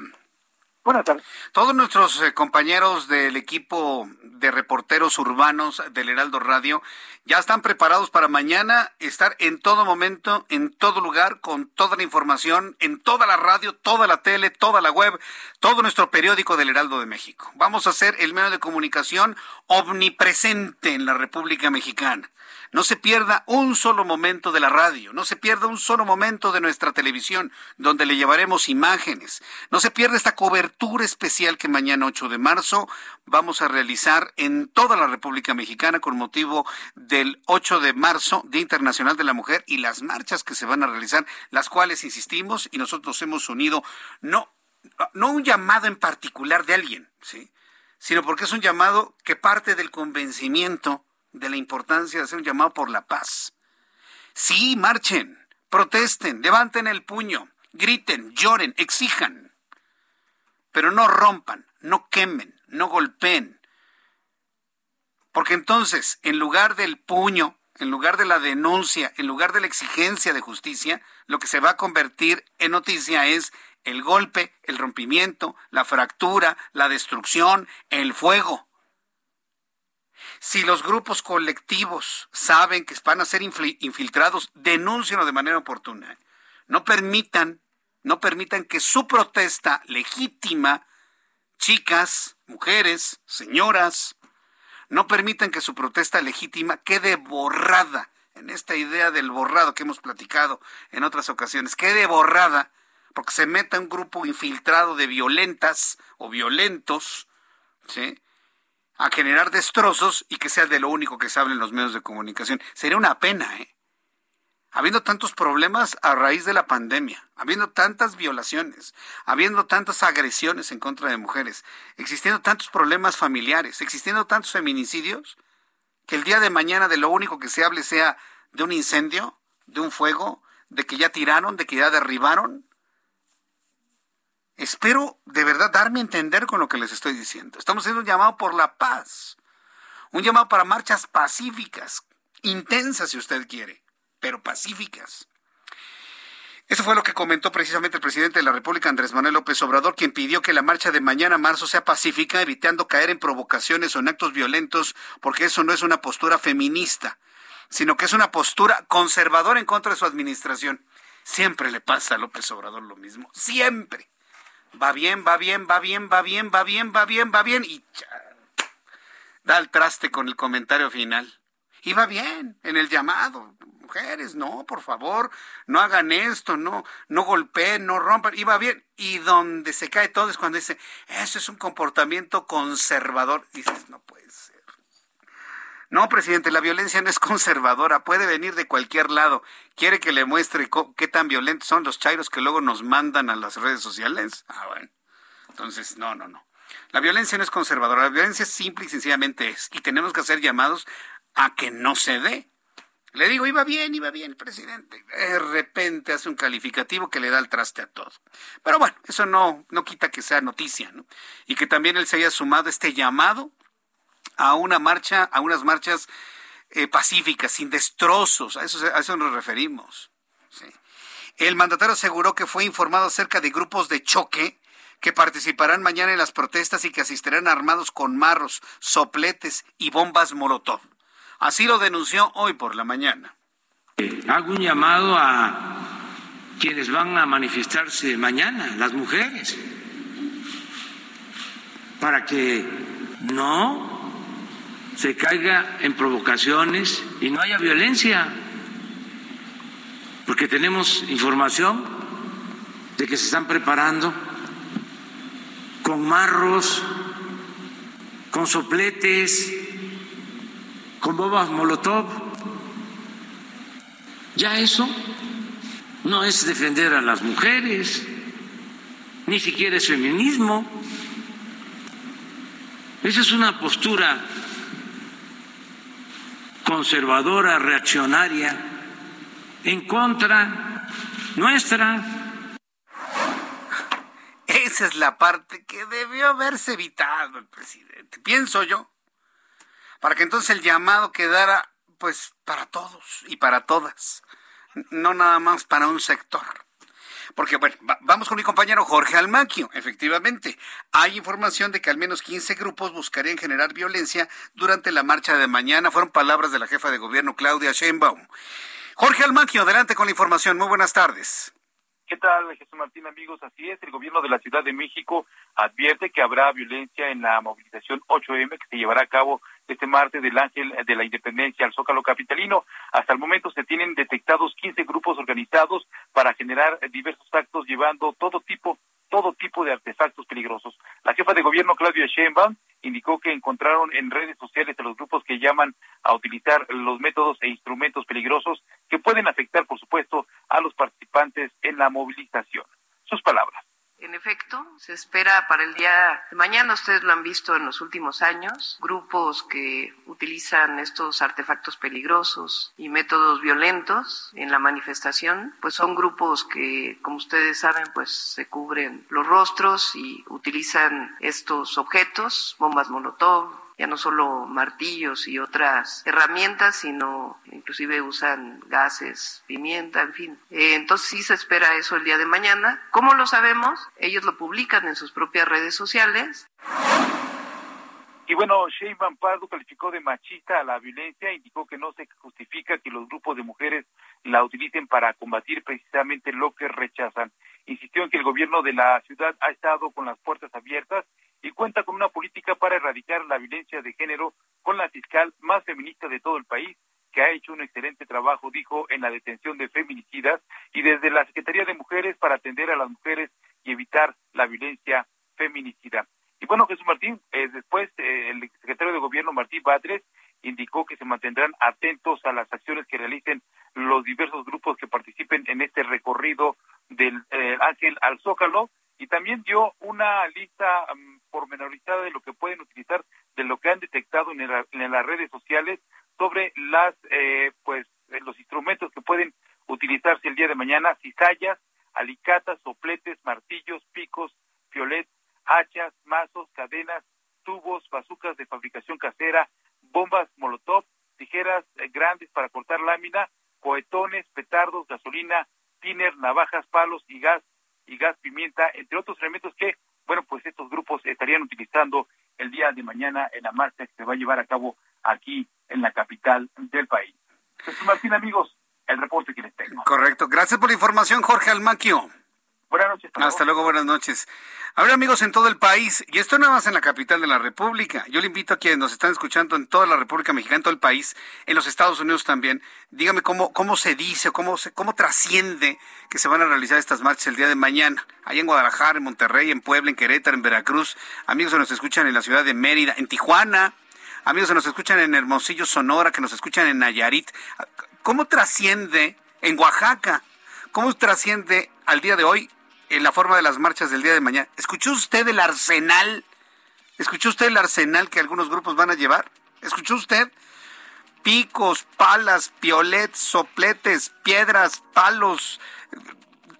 Buenas tardes. Todos nuestros eh, compañeros del equipo de reporteros urbanos del Heraldo Radio ya están preparados para mañana estar en todo momento, en todo lugar, con toda la información, en toda la radio, toda la tele, toda la web, todo nuestro periódico del Heraldo de México. Vamos a ser el medio de comunicación omnipresente en la República Mexicana. No se pierda un solo momento de la radio, no se pierda un solo momento de nuestra televisión, donde le llevaremos imágenes. No se pierda esta cobertura especial que mañana 8 de marzo vamos a realizar en toda la República Mexicana con motivo del 8 de marzo, Día Internacional de la Mujer, y las marchas que se van a realizar, las cuales insistimos y nosotros hemos unido no, no un llamado en particular de alguien, ¿sí? sino porque es un llamado que parte del convencimiento de la importancia de hacer un llamado por la paz. Sí, marchen, protesten, levanten el puño, griten, lloren, exijan, pero no rompan, no quemen, no golpeen. Porque entonces, en lugar del puño, en lugar de la denuncia, en lugar de la exigencia de justicia, lo que se va a convertir en noticia es el golpe, el rompimiento, la fractura, la destrucción, el fuego. Si los grupos colectivos saben que van a ser infiltrados, denúncienlo de manera oportuna. No permitan, no permitan que su protesta legítima, chicas, mujeres, señoras, no permitan que su protesta legítima quede borrada en esta idea del borrado que hemos platicado en otras ocasiones, quede borrada porque se meta un grupo infiltrado de violentas o violentos, ¿sí? A generar destrozos y que sea de lo único que se hable en los medios de comunicación. Sería una pena, ¿eh? Habiendo tantos problemas a raíz de la pandemia, habiendo tantas violaciones, habiendo tantas agresiones en contra de mujeres, existiendo tantos problemas familiares, existiendo tantos feminicidios, que el día de mañana de lo único que se hable sea de un incendio, de un fuego, de que ya tiraron, de que ya derribaron. Espero de verdad darme a entender con lo que les estoy diciendo. Estamos haciendo un llamado por la paz, un llamado para marchas pacíficas, intensas si usted quiere, pero pacíficas. Eso fue lo que comentó precisamente el presidente de la República, Andrés Manuel López Obrador, quien pidió que la marcha de mañana marzo sea pacífica, evitando caer en provocaciones o en actos violentos, porque eso no es una postura feminista, sino que es una postura conservadora en contra de su administración. Siempre le pasa a López Obrador lo mismo, siempre. Va bien, va bien, va bien, va bien, va bien, va bien, va bien, y da el traste con el comentario final. Y va bien en el llamado mujeres, no, por favor, no hagan esto, no, no golpeen, no rompan, iba bien. Y donde se cae todo es cuando dice, eso es un comportamiento conservador. Dices, no. No, presidente, la violencia no es conservadora, puede venir de cualquier lado. ¿Quiere que le muestre qué tan violentos son los chairos que luego nos mandan a las redes sociales? Ah, bueno. Entonces, no, no, no. La violencia no es conservadora, la violencia simple y sencillamente es. Y tenemos que hacer llamados a que no se dé. Le digo, iba bien, iba bien presidente. De repente hace un calificativo que le da el traste a todo. Pero bueno, eso no, no quita que sea noticia, ¿no? Y que también él se haya sumado este llamado a una marcha, a unas marchas eh, pacíficas, sin destrozos. A eso, a eso nos referimos. El mandatario aseguró que fue informado acerca de grupos de choque que participarán mañana en las protestas y que asistirán armados con marros, sopletes y bombas molotov. Así lo denunció hoy por la mañana. Hago un llamado a quienes van a manifestarse mañana, las mujeres, para que no se caiga en provocaciones y no haya violencia, porque tenemos información de que se están preparando con marros, con sopletes, con bombas Molotov. Ya eso no es defender a las mujeres, ni siquiera es feminismo. Esa es una postura conservadora, reaccionaria, en contra nuestra. Esa es la parte que debió haberse evitado el presidente, pienso yo para que entonces el llamado quedara pues para todos y para todas, no nada más para un sector. Porque, bueno, vamos con mi compañero Jorge Almaquio. Efectivamente, hay información de que al menos 15 grupos buscarían generar violencia durante la marcha de mañana. Fueron palabras de la jefa de gobierno, Claudia Sheinbaum. Jorge Almaquio, adelante con la información. Muy buenas tardes. ¿Qué tal, Jesús Martín, amigos? Así es, el gobierno de la Ciudad de México advierte que habrá violencia en la movilización 8M que se llevará a cabo este martes del Ángel de la Independencia al Zócalo Capitalino. Hasta el momento se tienen detectados 15 grupos organizados para generar diversos actos llevando todo tipo todo tipo de artefactos peligrosos. La jefa de gobierno Claudia Sheinbaum indicó que encontraron en redes sociales a los grupos que llaman a utilizar los métodos e instrumentos peligrosos que pueden afectar, por supuesto, a los participantes en la movilización. Sus palabras. En efecto, se espera para el día de mañana, ustedes lo han visto en los últimos años, grupos que utilizan estos artefactos peligrosos y métodos violentos en la manifestación, pues son grupos que, como ustedes saben, pues se cubren los rostros y utilizan estos objetos, bombas molotov, ya no solo martillos y otras herramientas, sino inclusive usan gases, pimienta, en fin. Eh, entonces sí se espera eso el día de mañana. ¿Cómo lo sabemos? Ellos lo publican en sus propias redes sociales. Y bueno, Sheinbaum Pardo calificó de machista a la violencia, indicó que no se justifica que los grupos de mujeres la utilicen para combatir precisamente lo que rechazan. Insistió en que el gobierno de la ciudad ha estado con las puertas abiertas y cuenta con una política para erradicar la violencia de género con la fiscal más feminista de todo el país, que ha hecho un excelente trabajo, dijo, en la detención de feminicidas y desde la Secretaría de Mujeres para atender a las mujeres y evitar la violencia feminicida. Y bueno, Jesús Martín, eh, después eh, el secretario de Gobierno Martín Batres indicó que se mantendrán atentos a las acciones que realicen los diversos grupos que participen en este recorrido del eh, Ángel al Zócalo y también dio una lista mm, pormenorizada de lo que pueden utilizar, de lo que han detectado en, en las redes sociales sobre las eh, pues eh, los instrumentos que pueden utilizarse el día de mañana, cizallas, alicatas, sopletes, martillos, picos, piolet, hachas, mazos, cadenas, tubos, bazucas de fabricación casera, bombas molotov, tijeras eh, grandes para cortar lámina, cohetones, petardos, gasolina, tiner, navajas, palos y gas y gas pimienta, entre otros elementos que, bueno, pues estos grupos estarían utilizando el día de mañana en la marcha que se va a llevar a cabo aquí en la capital del país. Jesús Martín, amigos, el reporte que les tengo. Correcto. Gracias por la información, Jorge Almaquio. Buenas noches. Hasta, luego. buenas noches. Habrá amigos en todo el país, y esto nada más en la capital de la República. Yo le invito a quienes nos están escuchando en toda la República Mexicana, en todo el país, en los Estados Unidos también. Dígame cómo, cómo se dice, cómo, se, cómo trasciende que se van a realizar estas marchas el día de mañana. Ahí en Guadalajara, en Monterrey, en Puebla, en Querétaro, en Veracruz. Amigos que nos escuchan en la ciudad de Mérida, en Tijuana. Amigos que nos escuchan en Hermosillo, Sonora, que nos escuchan en Nayarit. ¿Cómo trasciende en Oaxaca? ¿Cómo trasciende al día de hoy en la forma de las marchas del día de mañana. ¿Escuchó usted el arsenal? ¿Escuchó usted el arsenal que algunos grupos van a llevar? ¿Escuchó usted? Picos, palas, piolets, sopletes, piedras, palos,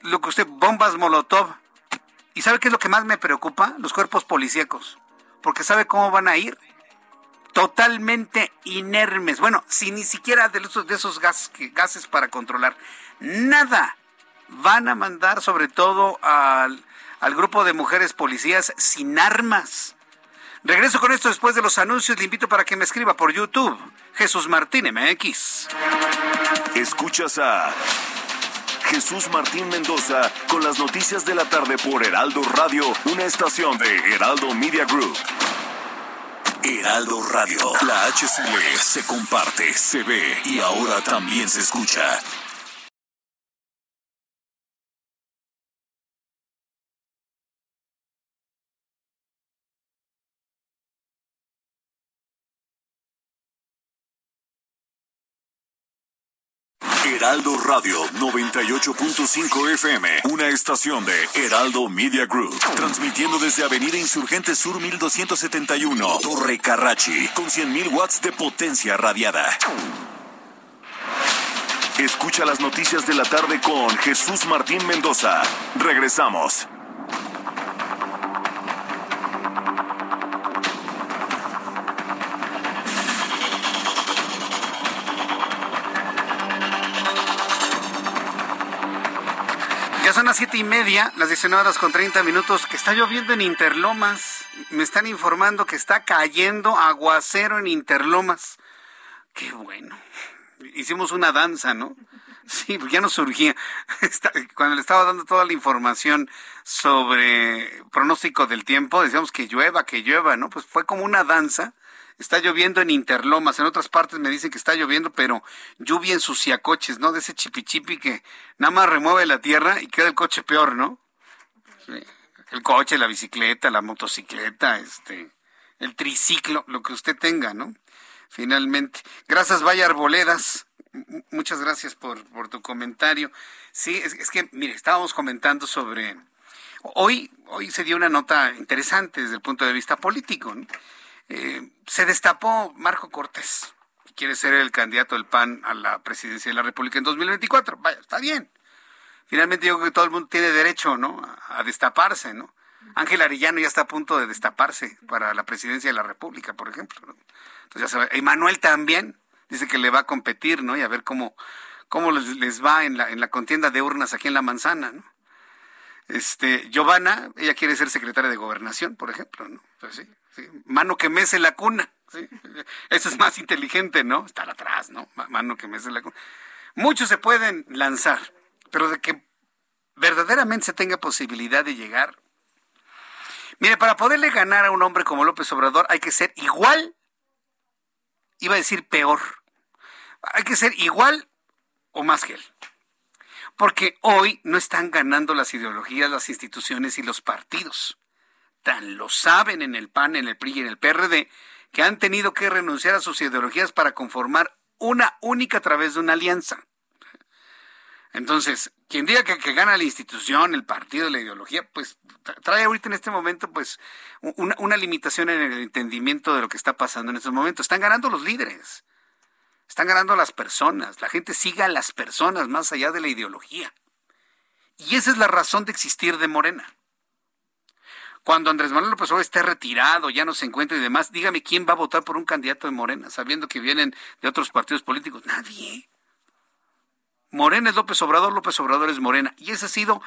lo que usted, bombas molotov. ¿Y sabe qué es lo que más me preocupa? Los cuerpos policíacos. Porque sabe cómo van a ir. Totalmente inermes. Bueno, sin ni siquiera de esos, de esos gases, gases para controlar. Nada van a mandar sobre todo al, grupo de mujeres policías sin armas. Regreso con esto después de los anuncios. Le invito para que me escriba por YouTube. Jesús Martín MX. Escuchas a Jesús Martín Mendoza con las noticias de la tarde por Heraldo Radio, una estación de Heraldo Media Group. Heraldo Radio, la HCL se comparte, se ve y ahora también se escucha. Heraldo Radio 98.5 FM, una estación de Heraldo Media Group, transmitiendo desde Avenida Insurgente Sur 1271, Torre Carrachi, con 100.000 watts de potencia radiada. Escucha las noticias de la tarde con Jesús Martín Mendoza. Regresamos. Son las siete y media, las 19 horas con 30 minutos, que está lloviendo en Interlomas. Me están informando que está cayendo aguacero en Interlomas. Qué bueno. Hicimos una danza, ¿no? Sí, ya nos surgía. Cuando le estaba dando toda la información sobre pronóstico del tiempo, decíamos que llueva, que llueva, ¿no? Pues fue como una danza Está lloviendo en Interlomas, en otras partes me dicen que está lloviendo, pero lluvia en suciacoches, ¿no? De ese chipichipi que nada más remueve la tierra y queda el coche peor, ¿no? El coche, la bicicleta, la motocicleta, este, el triciclo, lo que usted tenga, ¿no? Finalmente. Gracias, Vaya Arboledas. Muchas gracias por, por tu comentario. Sí, es, es que, mire, estábamos comentando sobre... Hoy, hoy se dio una nota interesante desde el punto de vista político, ¿no? Eh, se destapó Marco Cortés, quiere ser el candidato del PAN a la presidencia de la República en 2024. Vaya, está bien. Finalmente yo creo que todo el mundo tiene derecho, ¿no? A, destaparse, ¿no? Ángel Arellano ya está a punto de destaparse para la presidencia de la República, por ejemplo. Entonces ya se Emanuel también dice que le va a competir, ¿no? Y a ver cómo, cómo les, va en la, en la contienda de urnas aquí en La Manzana, ¿no? Este, Giovanna, ella quiere ser secretaria de gobernación, por ejemplo, ¿no? Pues sí, Mano que mece la cuna. Eso es más inteligente, ¿no? Estar atrás, ¿no? Mano que mece la cuna. Muchos se pueden lanzar, pero de que verdaderamente se tenga posibilidad de llegar. Mire, para poderle ganar a un hombre como López Obrador hay que ser igual, iba a decir peor, hay que ser igual o más que él. Porque hoy no están ganando las ideologías, las instituciones y los partidos. Tan lo saben en el PAN, en el PRI y en el PRD, que han tenido que renunciar a sus ideologías para conformar una única a través de una alianza. Entonces, quien diga que, gana la institución, el partido, la ideología, pues trae ahorita en este momento pues una, una, limitación en el entendimiento de lo que está pasando en estos momentos. Están ganando los líderes, están ganando las personas, la gente siga a las personas más allá de la ideología. Y esa es la razón de existir de Morena. Cuando Andrés Manuel López Obrador esté retirado, ya no se encuentra y demás, dígame quién va a votar por un candidato de Morena, sabiendo que vienen de otros partidos políticos. Nadie. Morena es López Obrador, López Obrador es Morena. Y esa ha sido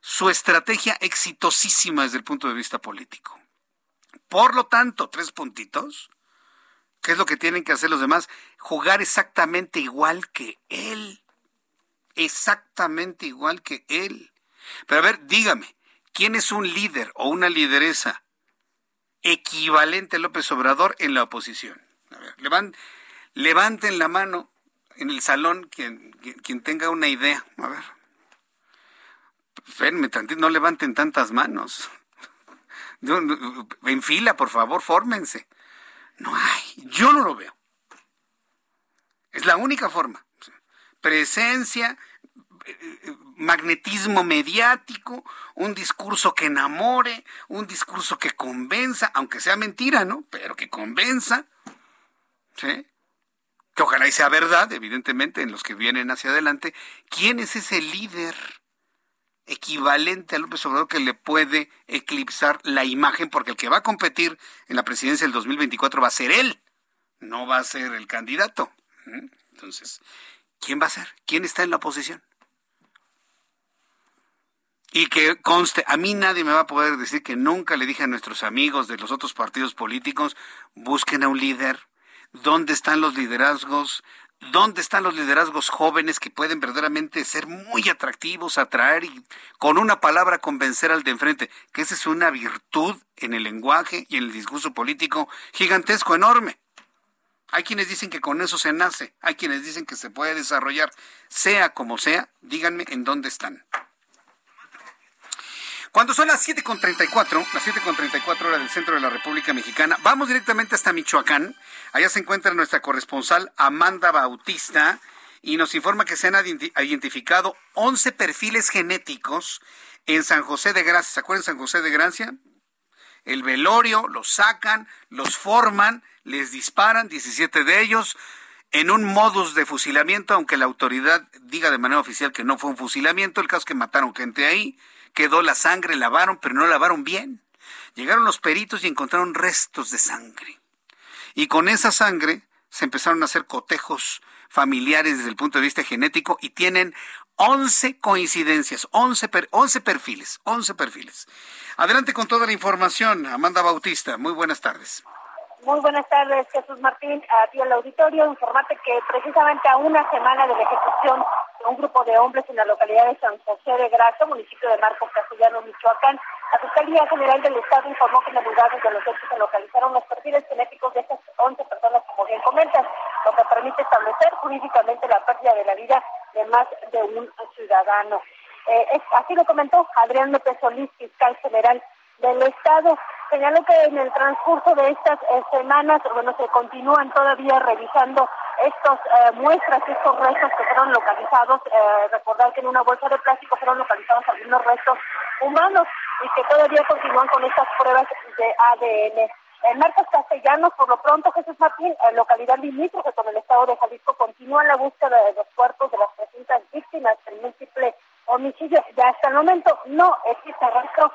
su estrategia exitosísima desde el punto de vista político. Por lo tanto, tres puntitos. ¿Qué es lo que tienen que hacer los demás? Jugar exactamente igual que él. Exactamente igual que él. Pero a ver, dígame, ¿quién es un líder o una lideresa equivalente a López Obrador en la oposición? A ver, levanten la mano en el salón quien, quien tenga una idea. A ver. Espérenme no levanten tantas manos. En fila, por favor, fórmense. No hay, yo no lo veo. Es la única forma. Presencia, magnetismo mediático, un discurso que enamore, un discurso que convenza, aunque sea mentira, ¿no? Pero que convenza. ¿Sí? que ojalá y sea verdad, evidentemente, en los que vienen hacia adelante, ¿quién es ese líder equivalente a López Obrador que le puede eclipsar la imagen? Porque el que va a competir en la presidencia del 2024 va a ser él, no va a ser el candidato. Entonces, ¿quién va a ser? ¿Quién está en la oposición? Y que conste, a mí nadie me va a poder decir que nunca le dije a nuestros amigos de los otros partidos políticos, busquen a un líder, dónde están los liderazgos, dónde están los liderazgos jóvenes que pueden verdaderamente ser muy atractivos, atraer y con una palabra convencer al de enfrente, que esa es una virtud en el lenguaje y en el discurso político gigantesco, enorme. Hay quienes dicen que con eso se nace, hay quienes dicen que se puede desarrollar, sea como sea, díganme en dónde están. Cuando son las 7.34, las 7.34 horas del centro de la República Mexicana, vamos directamente hasta Michoacán. Allá se encuentra nuestra corresponsal Amanda Bautista y nos informa que se han identificado 11 perfiles genéticos en San José de Gracia. ¿Se acuerdan San José de Gracia? El velorio, los sacan, los forman, les disparan, 17 de ellos, en un modus de fusilamiento, aunque la autoridad diga de manera oficial que no fue un fusilamiento, el caso es que mataron gente ahí quedó la sangre, lavaron, pero no lavaron bien. Llegaron los peritos y encontraron restos de sangre. Y con esa sangre se empezaron a hacer cotejos familiares desde el punto de vista genético y tienen 11 coincidencias, 11, 11 perfiles, 11 perfiles. Adelante con toda la información, Amanda Bautista. Muy buenas tardes. Muy buenas tardes, Jesús Martín. A ti el auditorio, informarte que precisamente a una semana de la ejecución de un grupo de hombres en la localidad de San José de Gracia, municipio de Marcos Castellano, Michoacán, la Fiscalía General del Estado informó que en el lugar de los hechos se localizaron los perfiles genéticos de estas 11 personas, como bien comentas, lo que permite establecer jurídicamente la pérdida de la vida de más de un ciudadano. Eh, así lo comentó Adrián López Solís, fiscal general del Estado. Señaló que en el transcurso de estas eh, semanas, bueno, se continúan todavía revisando estos eh, muestras, estos restos que fueron localizados. Eh, recordar que en una bolsa de plástico fueron localizados algunos restos humanos y que todavía continúan con estas pruebas de ADN. En Marcos Castellanos, por lo pronto, Jesús Martín, en localidad limítrofe con el estado de Jalisco, continúa la búsqueda de los cuerpos de las presuntas víctimas del múltiple homicidio. Ya hasta el momento no existe rastro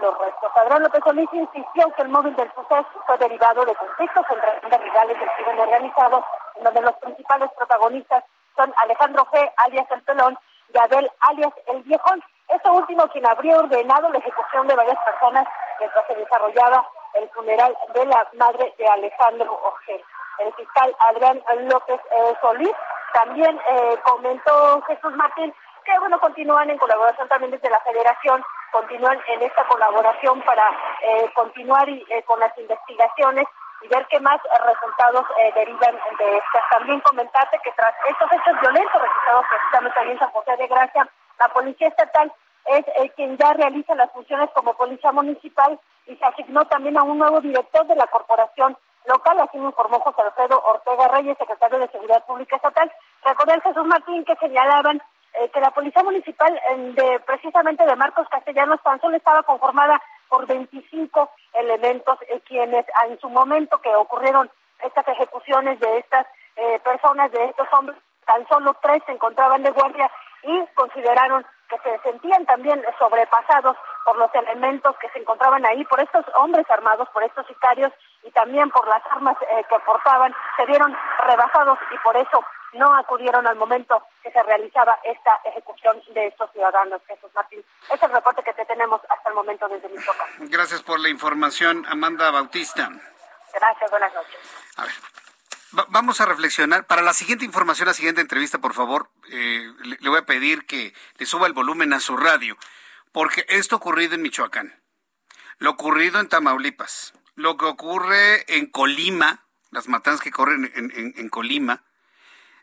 los restos. Adrián López Solís insistió que el móvil del suceso fue derivado de conflictos entre bandas rivales del crimen organizado, en donde los principales protagonistas son Alejandro G., alias El Pelón, y Abel, alias El Viejón. Este último quien habría ordenado la ejecución de varias personas mientras se desarrollaba el funeral de la madre de Alejandro Ojel. El fiscal Adrián López eh, Solís también eh, comentó Jesús Martín que bueno continúan en colaboración también desde la Federación, continúan en esta colaboración para eh, continuar con las investigaciones y ver qué más resultados derivan de estas. También comentarte que tras estos hechos violentos registrados precisamente también en San José de Gracia, la Policía Estatal es quien ya realiza las funciones como Policía Municipal y se asignó también a un nuevo director de la Corporación local, así me informó José Alfredo Ortega Reyes, secretario de Seguridad Pública Estatal. Recordé Jesús Martín que señalaban eh, que la Policía Municipal de precisamente de Marcos Castellanos tan solo estaba conformada por 25 elementos eh, quienes en su momento que ocurrieron estas ejecuciones de estas eh, personas, de estos hombres, tan solo tres se encontraban de guardia y consideraron que se sentían también sobrepasados por los elementos que se encontraban ahí, por estos hombres armados, por estos sicarios y también por las armas eh, que portaban, se vieron rebasados y por eso no acudieron al momento que se realizaba esta ejecución de estos ciudadanos. Jesús Martín, este es el reporte que te tenemos hasta el momento desde Michoacán. Gracias por la información, Amanda Bautista. Gracias, buenas noches. A ver vamos a reflexionar. Para la siguiente información, la siguiente entrevista, por favor, eh, le, voy a pedir que le suba el volumen a su radio, porque esto ocurrido en Michoacán, lo ocurrido en Tamaulipas, lo que ocurre en Colima, las matanzas que corren en, Colima,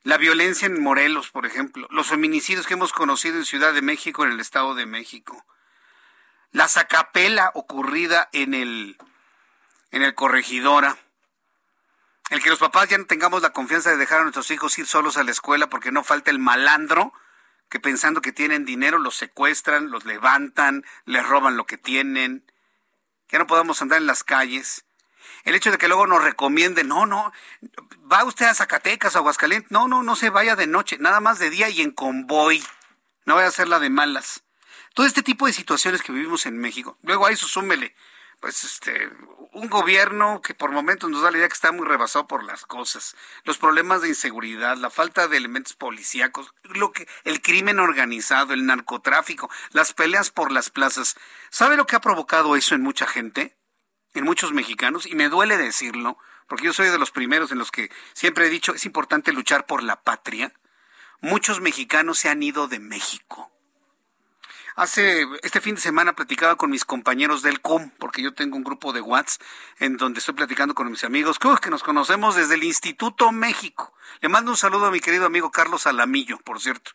la violencia en Morelos, por ejemplo, los feminicidios que hemos conocido en Ciudad de México, en el Estado de México, la sacapela ocurrida en el, en el Corregidora, el que los papás ya no tengamos la confianza de dejar a nuestros hijos ir solos a la escuela porque no falta el malandro que pensando que tienen dinero los secuestran, los levantan, les roban lo que tienen, que no podamos andar en las calles. El hecho de que luego nos recomienden, no, no, va usted a Zacatecas, a Aguascalientes, no, no, no se vaya de noche, nada más de día y en convoy, no vaya a ser la de malas. Todo este tipo de situaciones que vivimos en México, luego a eso súmele pues este un gobierno que por momentos nos da la idea que está muy rebasado por las cosas, los problemas de inseguridad, la falta de elementos policíacos, lo que el crimen organizado, el narcotráfico, las peleas por las plazas. ¿Sabe lo que ha provocado eso en mucha gente? En muchos mexicanos y me duele decirlo, porque yo soy de los primeros en los que siempre he dicho es importante luchar por la patria. Muchos mexicanos se han ido de México Hace este fin de semana platicaba con mis compañeros del COM, porque yo tengo un grupo de WhatsApp en donde estoy platicando con mis amigos, que nos conocemos desde el Instituto México. Le mando un saludo a mi querido amigo Carlos Alamillo, por cierto,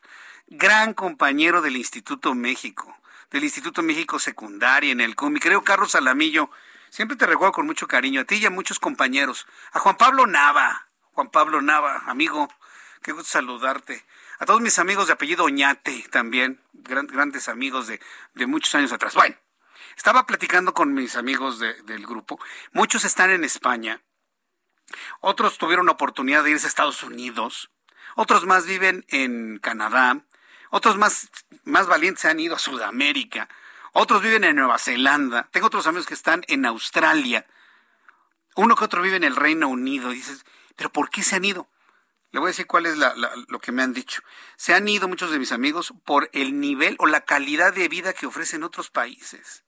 gran compañero del Instituto México, del Instituto México Secundaria en el COM. Mi querido Carlos Alamillo, siempre te recuerdo con mucho cariño, a ti y a muchos compañeros. A Juan Pablo Nava, Juan Pablo Nava, amigo, qué gusto saludarte. A todos mis amigos de apellido Oñate también, grandes amigos de, muchos años atrás. Bueno, estaba platicando con mis amigos del grupo, muchos están en España, otros tuvieron la oportunidad de irse a Estados Unidos, otros más viven en Canadá, otros más, más valientes han ido a Sudamérica, otros viven en Nueva Zelanda, tengo otros amigos que están en Australia, uno que otro vive en el Reino Unido, dices, pero ¿por qué se han ido? Le voy a decir cuál es lo que me han dicho. Se han ido muchos de mis amigos por el nivel o la calidad de vida que ofrecen otros países.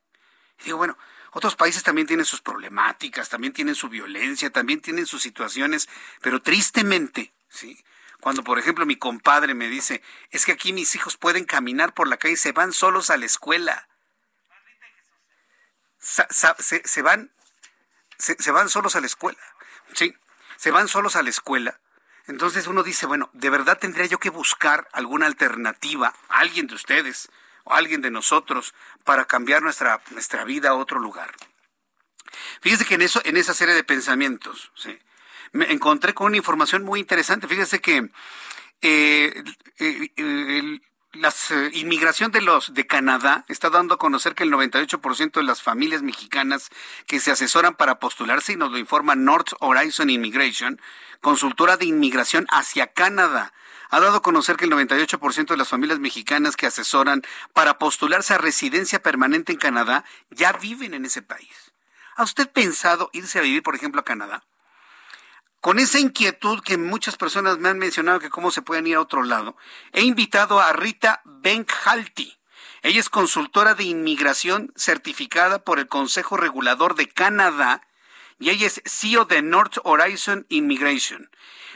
Y digo, bueno, otros países también tienen sus problemáticas, también tienen su violencia, también tienen sus situaciones, pero tristemente, ¿sí? Cuando, por ejemplo, mi compadre me dice, es que aquí mis hijos pueden caminar por la calle y se van solos a la escuela. Se, van, se van solos a la escuela. Sí, se van solos a la escuela entonces uno dice, bueno, ¿de verdad tendría yo que buscar alguna alternativa, alguien de ustedes o alguien de nosotros, para cambiar nuestra, nuestra vida a otro lugar? Fíjese que en, eso, en esa serie de pensamientos, me encontré con una información muy interesante. Fíjese que eh, eh, la eh, inmigración de los de Canadá está dando a conocer que el 98% de las familias mexicanas que se asesoran para postularse, y nos lo informa North Horizon Immigration, consultora de inmigración hacia Canadá, ha dado a conocer que el 98% de las familias mexicanas que asesoran para postularse a residencia permanente en Canadá ya viven en ese país. ¿Ha usted pensado irse a vivir, por ejemplo, a Canadá? Con esa inquietud que muchas personas me han mencionado que cómo se pueden ir a otro lado, he invitado a Rita Benkhalti. Ella es consultora de inmigración certificada por el Consejo Regulador de Canadá y ella es CEO de North Horizon Immigration.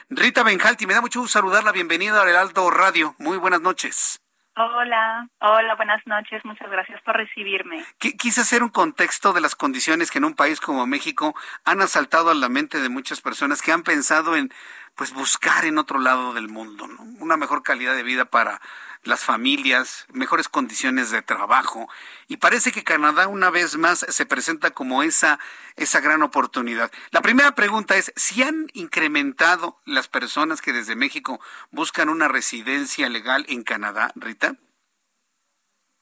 Rita Benjalti, me da mucho gusto saludarla. Bienvenida al Heraldo Radio. Muy buenas noches. Hola, hola, buenas noches. Muchas gracias por recibirme. Quise hacer un contexto de las condiciones que en un país como México han asaltado a la mente de muchas personas que han pensado en pues buscar en otro lado del mundo, ¿no? Una mejor calidad de vida para las familias, mejores condiciones de trabajo. Y parece que Canadá una vez más se presenta como esa, esa gran oportunidad. La primera pregunta es, ¿si han incrementado las personas que desde México buscan una residencia legal en Canadá, Rita?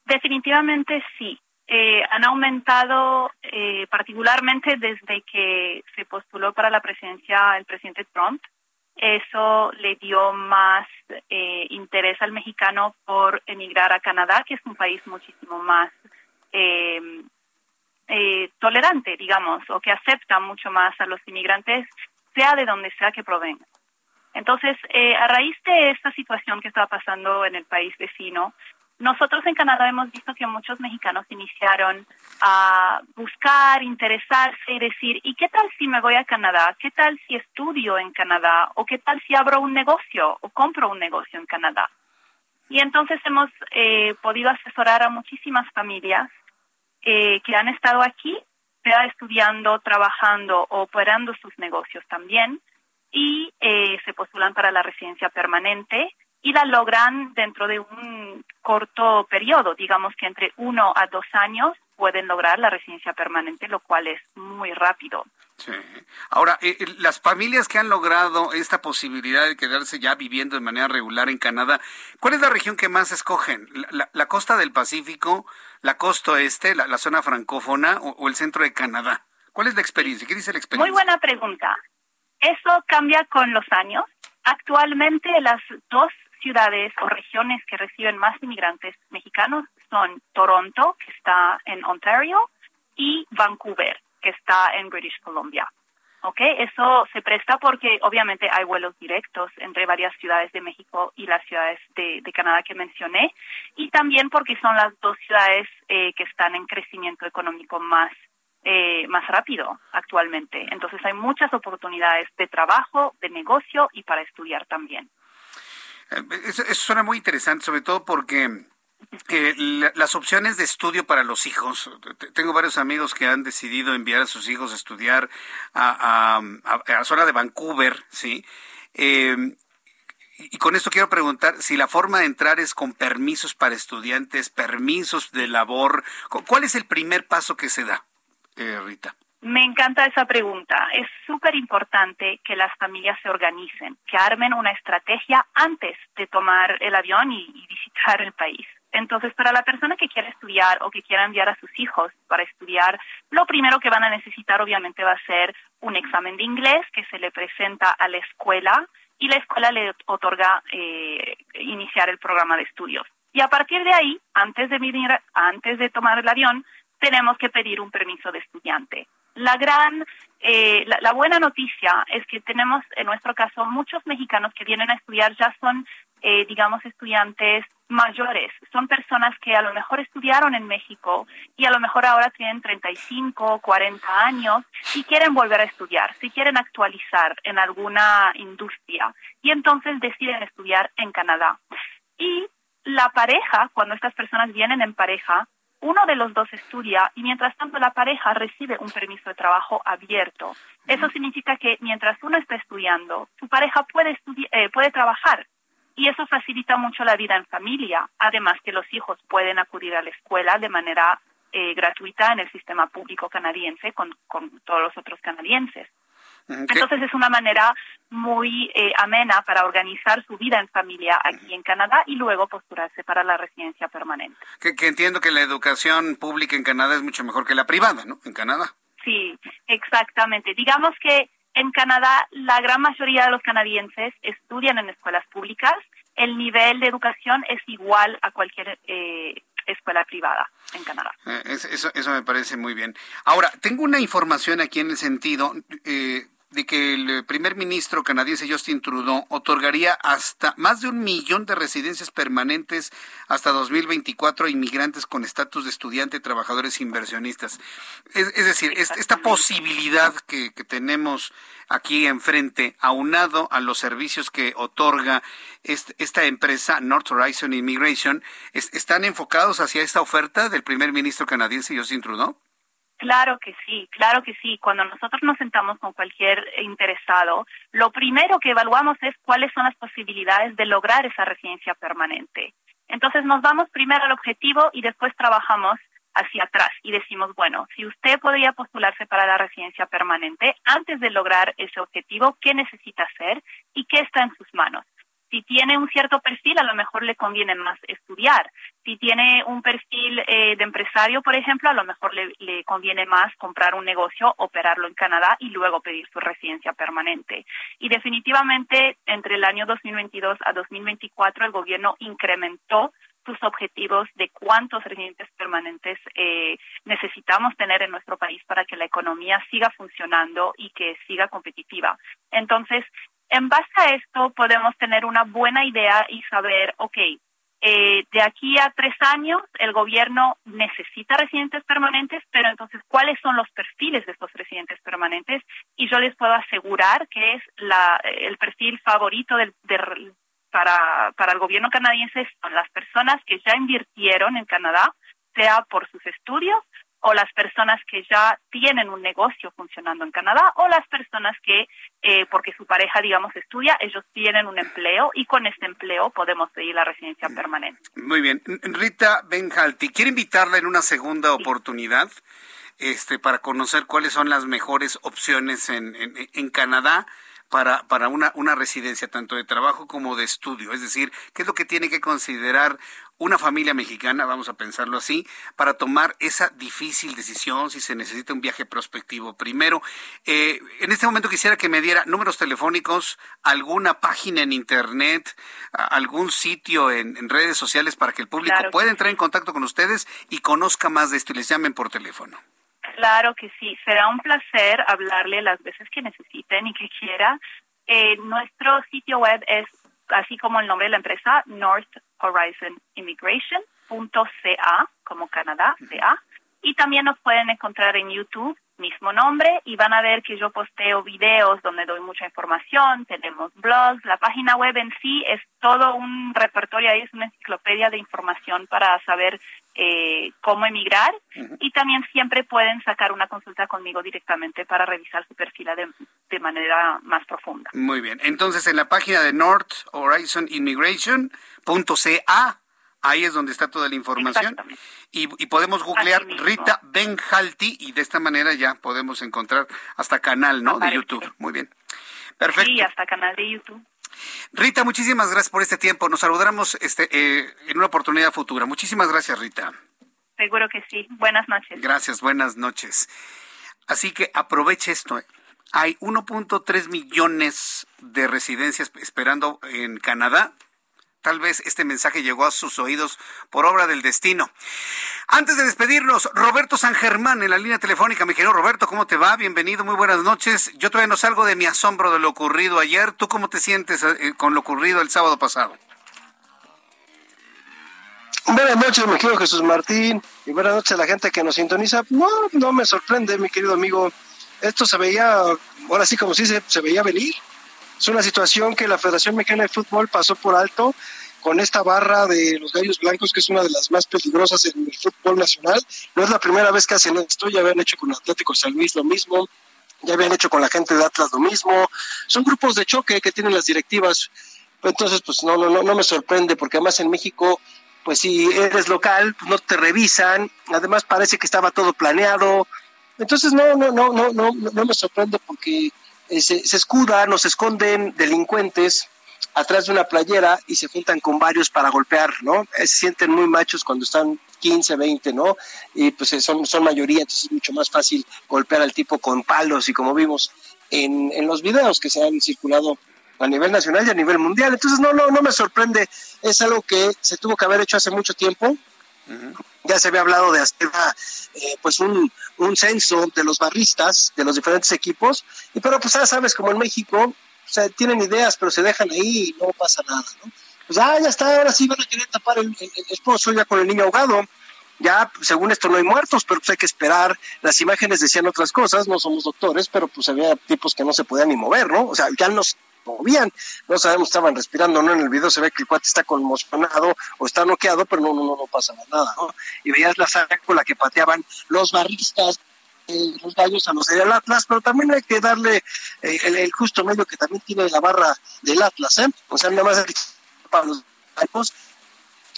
Definitivamente sí. Eh, han aumentado eh, particularmente desde que se postuló para la presidencia el presidente Trump eso le dio más eh, interés al mexicano por emigrar a Canadá, que es un país muchísimo más em, eh, tolerante, digamos, o que acepta mucho más a los inmigrantes, sea de donde sea que provengan. Entonces, eh, a raíz de esta situación que estaba pasando en el país vecino, nosotros en Canadá hemos visto que muchos mexicanos iniciaron a buscar, interesarse y decir, ¿y qué tal si me voy a Canadá? ¿Qué tal si estudio en Canadá? ¿O qué tal si abro un negocio o compro un negocio en Canadá? Y entonces hemos eh, podido asesorar a muchísimas familias eh, que han estado aquí, sea estudiando, trabajando o operando sus negocios también, y eh, se postulan para la residencia permanente y la logran dentro de un corto periodo, digamos que entre uno a dos años pueden lograr la residencia permanente, lo cual es muy rápido. Sí. Ahora, eh, eh, las familias que han logrado esta posibilidad de quedarse ya viviendo de manera regular en Canadá, ¿cuál es la región que más escogen? ¿La, costa del Pacífico, la costa este, la, zona francófona o, el centro de Canadá? ¿Cuál es la experiencia? ¿Qué dice la experiencia? Muy buena pregunta. Eso cambia con los años. Actualmente las dos ciudades o regiones que reciben más inmigrantes mexicanos son Toronto, que está en Ontario, y Vancouver, que está en British Columbia. ¿Ok? Eso se presta porque obviamente hay vuelos directos entre varias ciudades de México y las ciudades de, Canadá que mencioné, y también porque son las dos ciudades eh, que están en crecimiento económico eh, más rápido actualmente. Entonces hay muchas oportunidades de trabajo, de negocio y para estudiar también. Eso, suena muy interesante, sobre todo porque eh, las opciones de estudio para los hijos. Tengo varios amigos que han decidido enviar a sus hijos a estudiar a, la zona de Vancouver, ¿sí? Eh, y con esto quiero preguntar si la forma de entrar es con permisos para estudiantes, permisos de labor. ¿Cuál es el primer paso que se da, eh, Rita? Me encanta esa pregunta. Es súper importante que las familias se organicen, que armen una estrategia antes de tomar el avión y, visitar el país. Entonces, para la persona que quiere estudiar o que quiera enviar a sus hijos para estudiar, lo primero que van a necesitar obviamente va a ser un examen de inglés que se le presenta a la escuela y la escuela le otorga eh, iniciar el programa de estudios. Y a partir de ahí, antes de venir, antes de tomar el avión, tenemos que pedir un permiso de estudiante. La gran, eh, la, buena noticia es que tenemos, en nuestro caso, muchos mexicanos que vienen a estudiar ya son, eh, digamos, estudiantes mayores. Son personas que a lo mejor estudiaron en México y a lo mejor ahora tienen 35, 40 años y quieren volver a estudiar, si quieren actualizar en alguna industria y entonces deciden estudiar en Canadá. Y la pareja, cuando estas personas vienen en pareja, uno de los dos estudia y mientras tanto la pareja recibe un permiso de trabajo abierto. Eso significa que mientras uno está estudiando, su pareja puede, eh, puede trabajar y eso facilita mucho la vida en familia. Además que los hijos pueden acudir a la escuela de manera eh, gratuita en el sistema público canadiense con todos los otros canadienses. Entonces es una manera muy eh, amena para organizar su vida en familia aquí en Canadá y luego postularse para la residencia permanente. Que, entiendo que la educación pública en Canadá es mucho mejor que la privada, ¿no? En Canadá. Sí, exactamente. Digamos que en Canadá la gran mayoría de los canadienses estudian en escuelas públicas. El nivel de educación es igual a cualquier eh, escuela privada en Canadá. Eh, eso, eso me parece muy bien. Ahora, tengo una información aquí en el sentido, eh, de que el primer ministro canadiense Justin Trudeau otorgaría hasta más de un millón de residencias permanentes hasta 2024 a inmigrantes con estatus de estudiante, trabajadores inversionistas. Es, decir, esta posibilidad que, tenemos aquí enfrente, aunado a los servicios que otorga esta empresa, North Horizon Immigration, ¿están enfocados hacia esta oferta del primer ministro canadiense Justin Trudeau? Claro que sí, claro que sí. Cuando nosotros nos sentamos con cualquier interesado, lo primero que evaluamos es cuáles son las posibilidades de lograr esa residencia permanente. Entonces nos vamos primero al objetivo y después trabajamos hacia atrás y decimos, bueno, si usted podría postularse para la residencia permanente, antes de lograr ese objetivo, ¿qué necesita hacer y qué está en sus manos? Si tiene un cierto perfil, a lo mejor le conviene más estudiar. Si tiene un perfil eh, de empresario, por ejemplo, a lo mejor le, conviene más comprar un negocio, operarlo en Canadá y luego pedir su residencia permanente. Y definitivamente, entre el año 2022 a 2024, el gobierno incrementó sus objetivos de cuántos residentes permanentes eh, necesitamos tener en nuestro país para que la economía siga funcionando y que siga competitiva. Entonces, en base a esto podemos tener una buena idea y saber, ok, eh, de aquí a tres años el gobierno necesita residentes permanentes, pero entonces, ¿cuáles son los perfiles de estos residentes permanentes? Y yo les puedo asegurar que es la, el perfil favorito del, para, para el gobierno canadiense son las personas que ya invirtieron en Canadá, sea por sus estudios o las personas que ya tienen un negocio funcionando en Canadá o las personas que, eh, porque su pareja, digamos, estudia, ellos tienen un empleo y con este empleo podemos pedir la residencia permanente. Muy bien. Rita Benjalti, quiero invitarla en una segunda oportunidad este, para conocer cuáles son las mejores opciones en, en, en Canadá para, para una, una residencia tanto de trabajo como de estudio. Es decir, ¿qué es lo que tiene que considerar una familia mexicana, vamos a pensarlo así, para tomar esa difícil decisión si se necesita un viaje prospectivo. Primero, eh, en este momento quisiera que me diera números telefónicos, alguna página en Internet, algún sitio en, redes sociales para que el público pueda entrar en contacto con ustedes y conozca más de esto y les llamen por teléfono. Claro que sí, será un placer hablarle las veces que necesiten y que quiera. Eh, nuestro sitio web es así como el nombre de la empresa, North Horizon Immigration.ca, como Canadá, CA. Y también nos pueden encontrar en YouTube, mismo nombre, y van a ver que yo posteo videos donde doy mucha información, tenemos blogs, la página web en sí es todo un repertorio, ahí es una enciclopedia de información para saber eh, cómo emigrar y también siempre pueden sacar una consulta conmigo directamente para revisar su perfil de, de, manera más profunda. Muy bien, entonces en la página de North Horizon Immigration.ca, ahí es donde está toda la información y, podemos googlear Rita Benjalti y de esta manera ya podemos encontrar hasta canal ¿no? de YouTube. Muy bien. Perfecto. Sí, hasta canal de YouTube. Rita, muchísimas gracias por este tiempo. Nos saludaremos este, eh, en una oportunidad futura. Muchísimas gracias, Rita. Seguro que sí. Buenas noches. Gracias, buenas noches. Así que aproveche esto. ¿eh? Hay 1.3 millones de residencias esperando en Canadá Tal vez este mensaje llegó a sus oídos por obra del destino. Antes de despedirnos, Roberto San Germán en la línea telefónica. Mi querido Roberto, ¿cómo te va? Bienvenido, muy buenas noches. Yo todavía no salgo de mi asombro de lo ocurrido ayer. ¿Tú cómo te sientes eh, con lo ocurrido el sábado pasado? Buenas noches, mi querido Jesús Martín, y buenas noches a la gente que nos sintoniza. No, no me sorprende, mi querido amigo. Esto se veía, ahora sí como se dice, se veía venir. Es una situación que la Federación Mexicana de Fútbol pasó por alto con esta barra de los gallos blancos, que es una de las más peligrosas en el fútbol nacional. No es la primera vez que hacen esto, ya habían hecho con Atlético San Luis lo mismo, ya habían hecho con la gente de Atlas lo mismo. Son grupos de choque que tienen las directivas. Entonces, pues no, no, no, no me sorprende, porque además en México, pues si eres local, pues no te revisan. Además parece que estaba todo planeado. Entonces no, no, no, no, no, no me sorprende porque se, se escudan o se esconden delincuentes atrás de una playera y se juntan con varios para golpear, ¿no? Eh, se sienten muy machos cuando están 15, 20, ¿no? Y pues eh, son, son mayoría, entonces es mucho más fácil golpear al tipo con palos y como vimos en, en los videos que se han circulado a nivel nacional y a nivel mundial. Entonces no, no, no me sorprende, es algo que se tuvo que haber hecho hace mucho tiempo. Ya se había hablado de hacer eh, pues un, un censo de los barristas de los diferentes equipos, y pero pues ya sabes, como en México, o sea, tienen ideas, pero se dejan ahí y no pasa nada, ¿no? Pues ya, ya está, ahora sí van a querer tapar el, el esposo ya con el niño ahogado. Ya, según esto, no hay muertos, pero pues hay que esperar. Las imágenes decían otras cosas, no somos doctores, pero pues había tipos que no se podían ni mover, ¿no? O sea, ya nos movían, no sabemos, estaban respirando, ¿no? En el video se ve que el cuate está conmocionado o está noqueado, pero no, no, no, no pasa nada, ¿no? Y veías la sangre con la que pateaban los barristas, eh, los gallos a los del Atlas, pero también hay que darle eh, el, el, justo medio que también tiene la barra del Atlas, ¿eh? O sea, nada más para los gallos.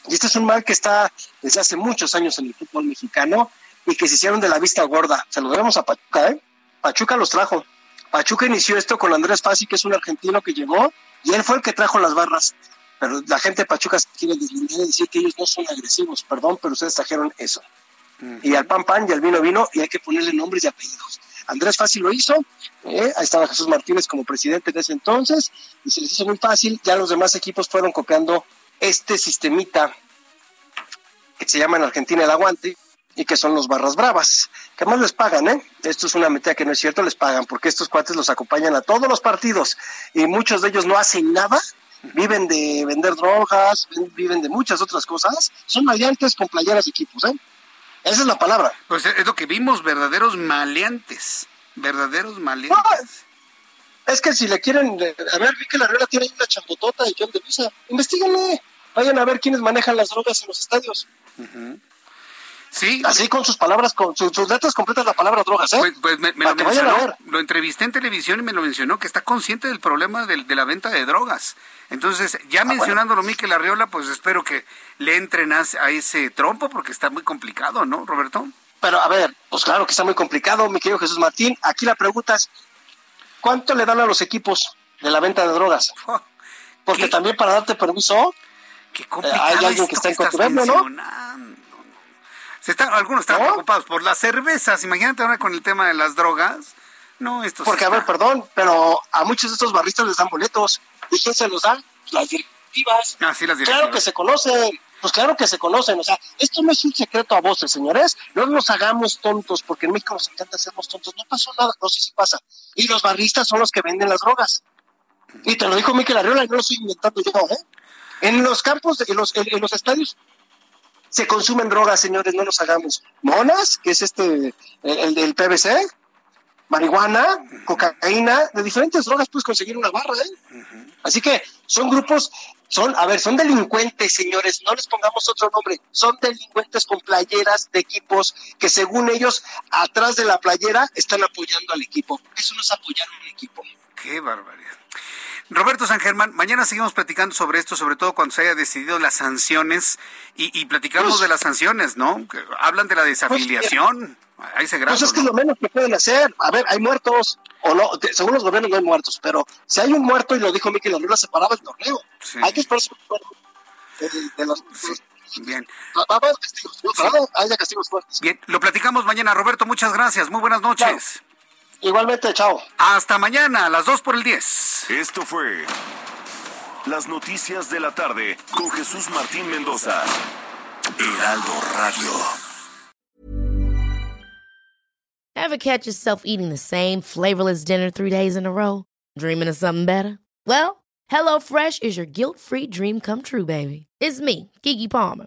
Y este es un mal que está desde hace muchos años en el fútbol mexicano y que se hicieron de la vista gorda. Se lo debemos a Pachuca, ¿eh? Pachuca los trajo. Pachuca inició esto con Andrés Fassi, que es un argentino que llegó, y él fue el que trajo las barras. Pero la gente de Pachuca se quiere deslindar y decir que ellos no son agresivos, perdón, pero ustedes trajeron eso. Y al pan pan y al vino vino, y hay que ponerle nombres y apellidos. Andrés Fassi lo hizo, ¿eh? ahí estaba Jesús Martínez como presidente de ese entonces, y se les hizo muy fácil, ya los demás equipos fueron copiando este sistemita que se llama en Argentina el aguante, y que son los barras bravas, que más les pagan, ¿eh? Esto es una meta que no es cierto, les pagan, porque estos cuates los acompañan a todos los partidos y muchos de ellos no hacen nada, viven de vender drogas, viven de muchas otras cosas, son maleantes con playeras de equipos, ¿eh? Esa es la palabra. Pues es lo que vimos, verdaderos maleantes, verdaderos maleantes. No, es que si le quieren, a ver, vi que la regla tiene una chambotota y John de Visa, investíguenle, vayan a ver quiénes manejan las drogas en los estadios. Uh -huh. Sí. Así con sus palabras, con sus, sus letras completas la palabra drogas, ¿eh? Pues, pues me, me lo mencionó, lo entrevisté en televisión y me lo mencionó, que está consciente del problema de, de la venta de drogas. Entonces, ya ah, mencionándolo bueno. Miquel Arriola, pues espero que le entren a, a, ese trompo, porque está muy complicado, ¿no, Roberto? Pero, a ver, pues claro que está muy complicado, mi querido Jesús Martín. Aquí la pregunta es, ¿cuánto le dan a los equipos de la venta de drogas? Oh, porque ¿Qué? también para darte permiso, Qué eh, hay alguien que está en ¿no? Se están, algunos están ¿No? preocupados por las cervezas. Imagínate ahora con el tema de las drogas. No, esto Porque, a ver, perdón, pero a muchos de estos barristas les dan boletos. ¿Y quién se los dan? Las directivas. Ah, sí, las directivas. Claro que se conocen. Pues claro que se conocen. O sea, esto no es un secreto a voces, señores. No nos hagamos tontos, porque en México nos encanta hacernos tontos. No pasó nada. No sé si pasa. Y los barristas son los que venden las drogas. Y te lo dijo Miquel Arriola y no lo estoy inventando yo, ¿eh? En los campos, en los, en, en los estadios, se consumen drogas, señores, no nos hagamos. Monas, que es este, el del PVC, marihuana, cocaína, de diferentes drogas puedes conseguir una barra, ¿eh? Uh -huh. Así que son grupos, son, a ver, son delincuentes, señores, no les pongamos otro nombre, son delincuentes con playeras de equipos que según ellos, atrás de la playera, están apoyando al equipo. Eso no es apoyar a un equipo. Qué barbaridad. Roberto San Germán, mañana seguimos platicando sobre esto, sobre todo cuando se haya decidido las sanciones y, y platicamos pues, de las sanciones, ¿no? Que hablan de la desafiliación. Pues, Ahí se graba. Pues es que ¿no? lo menos que pueden hacer. A ver, hay muertos, o no, según los gobiernos no hay muertos, pero si hay un muerto, y lo dijo Miquel Arriola, se paraba el torneo. Sí. Hay que esperar de, de los, sí. Bien. Va, castigos, haya castigos fuertes. Bien, lo platicamos mañana. Roberto, muchas gracias. Muy buenas noches. Igualmente, chao. Hasta mañana, a las 2 por el 10. Esto fue Las Noticias de la Tarde con Jesús Martín Mendoza. Heraldo Radio. Ever catch yourself eating the same flavorless dinner three days in a row? Dreaming of something better? Well, HelloFresh is your guilt-free dream come true, baby. It's me, Kiki Palmer.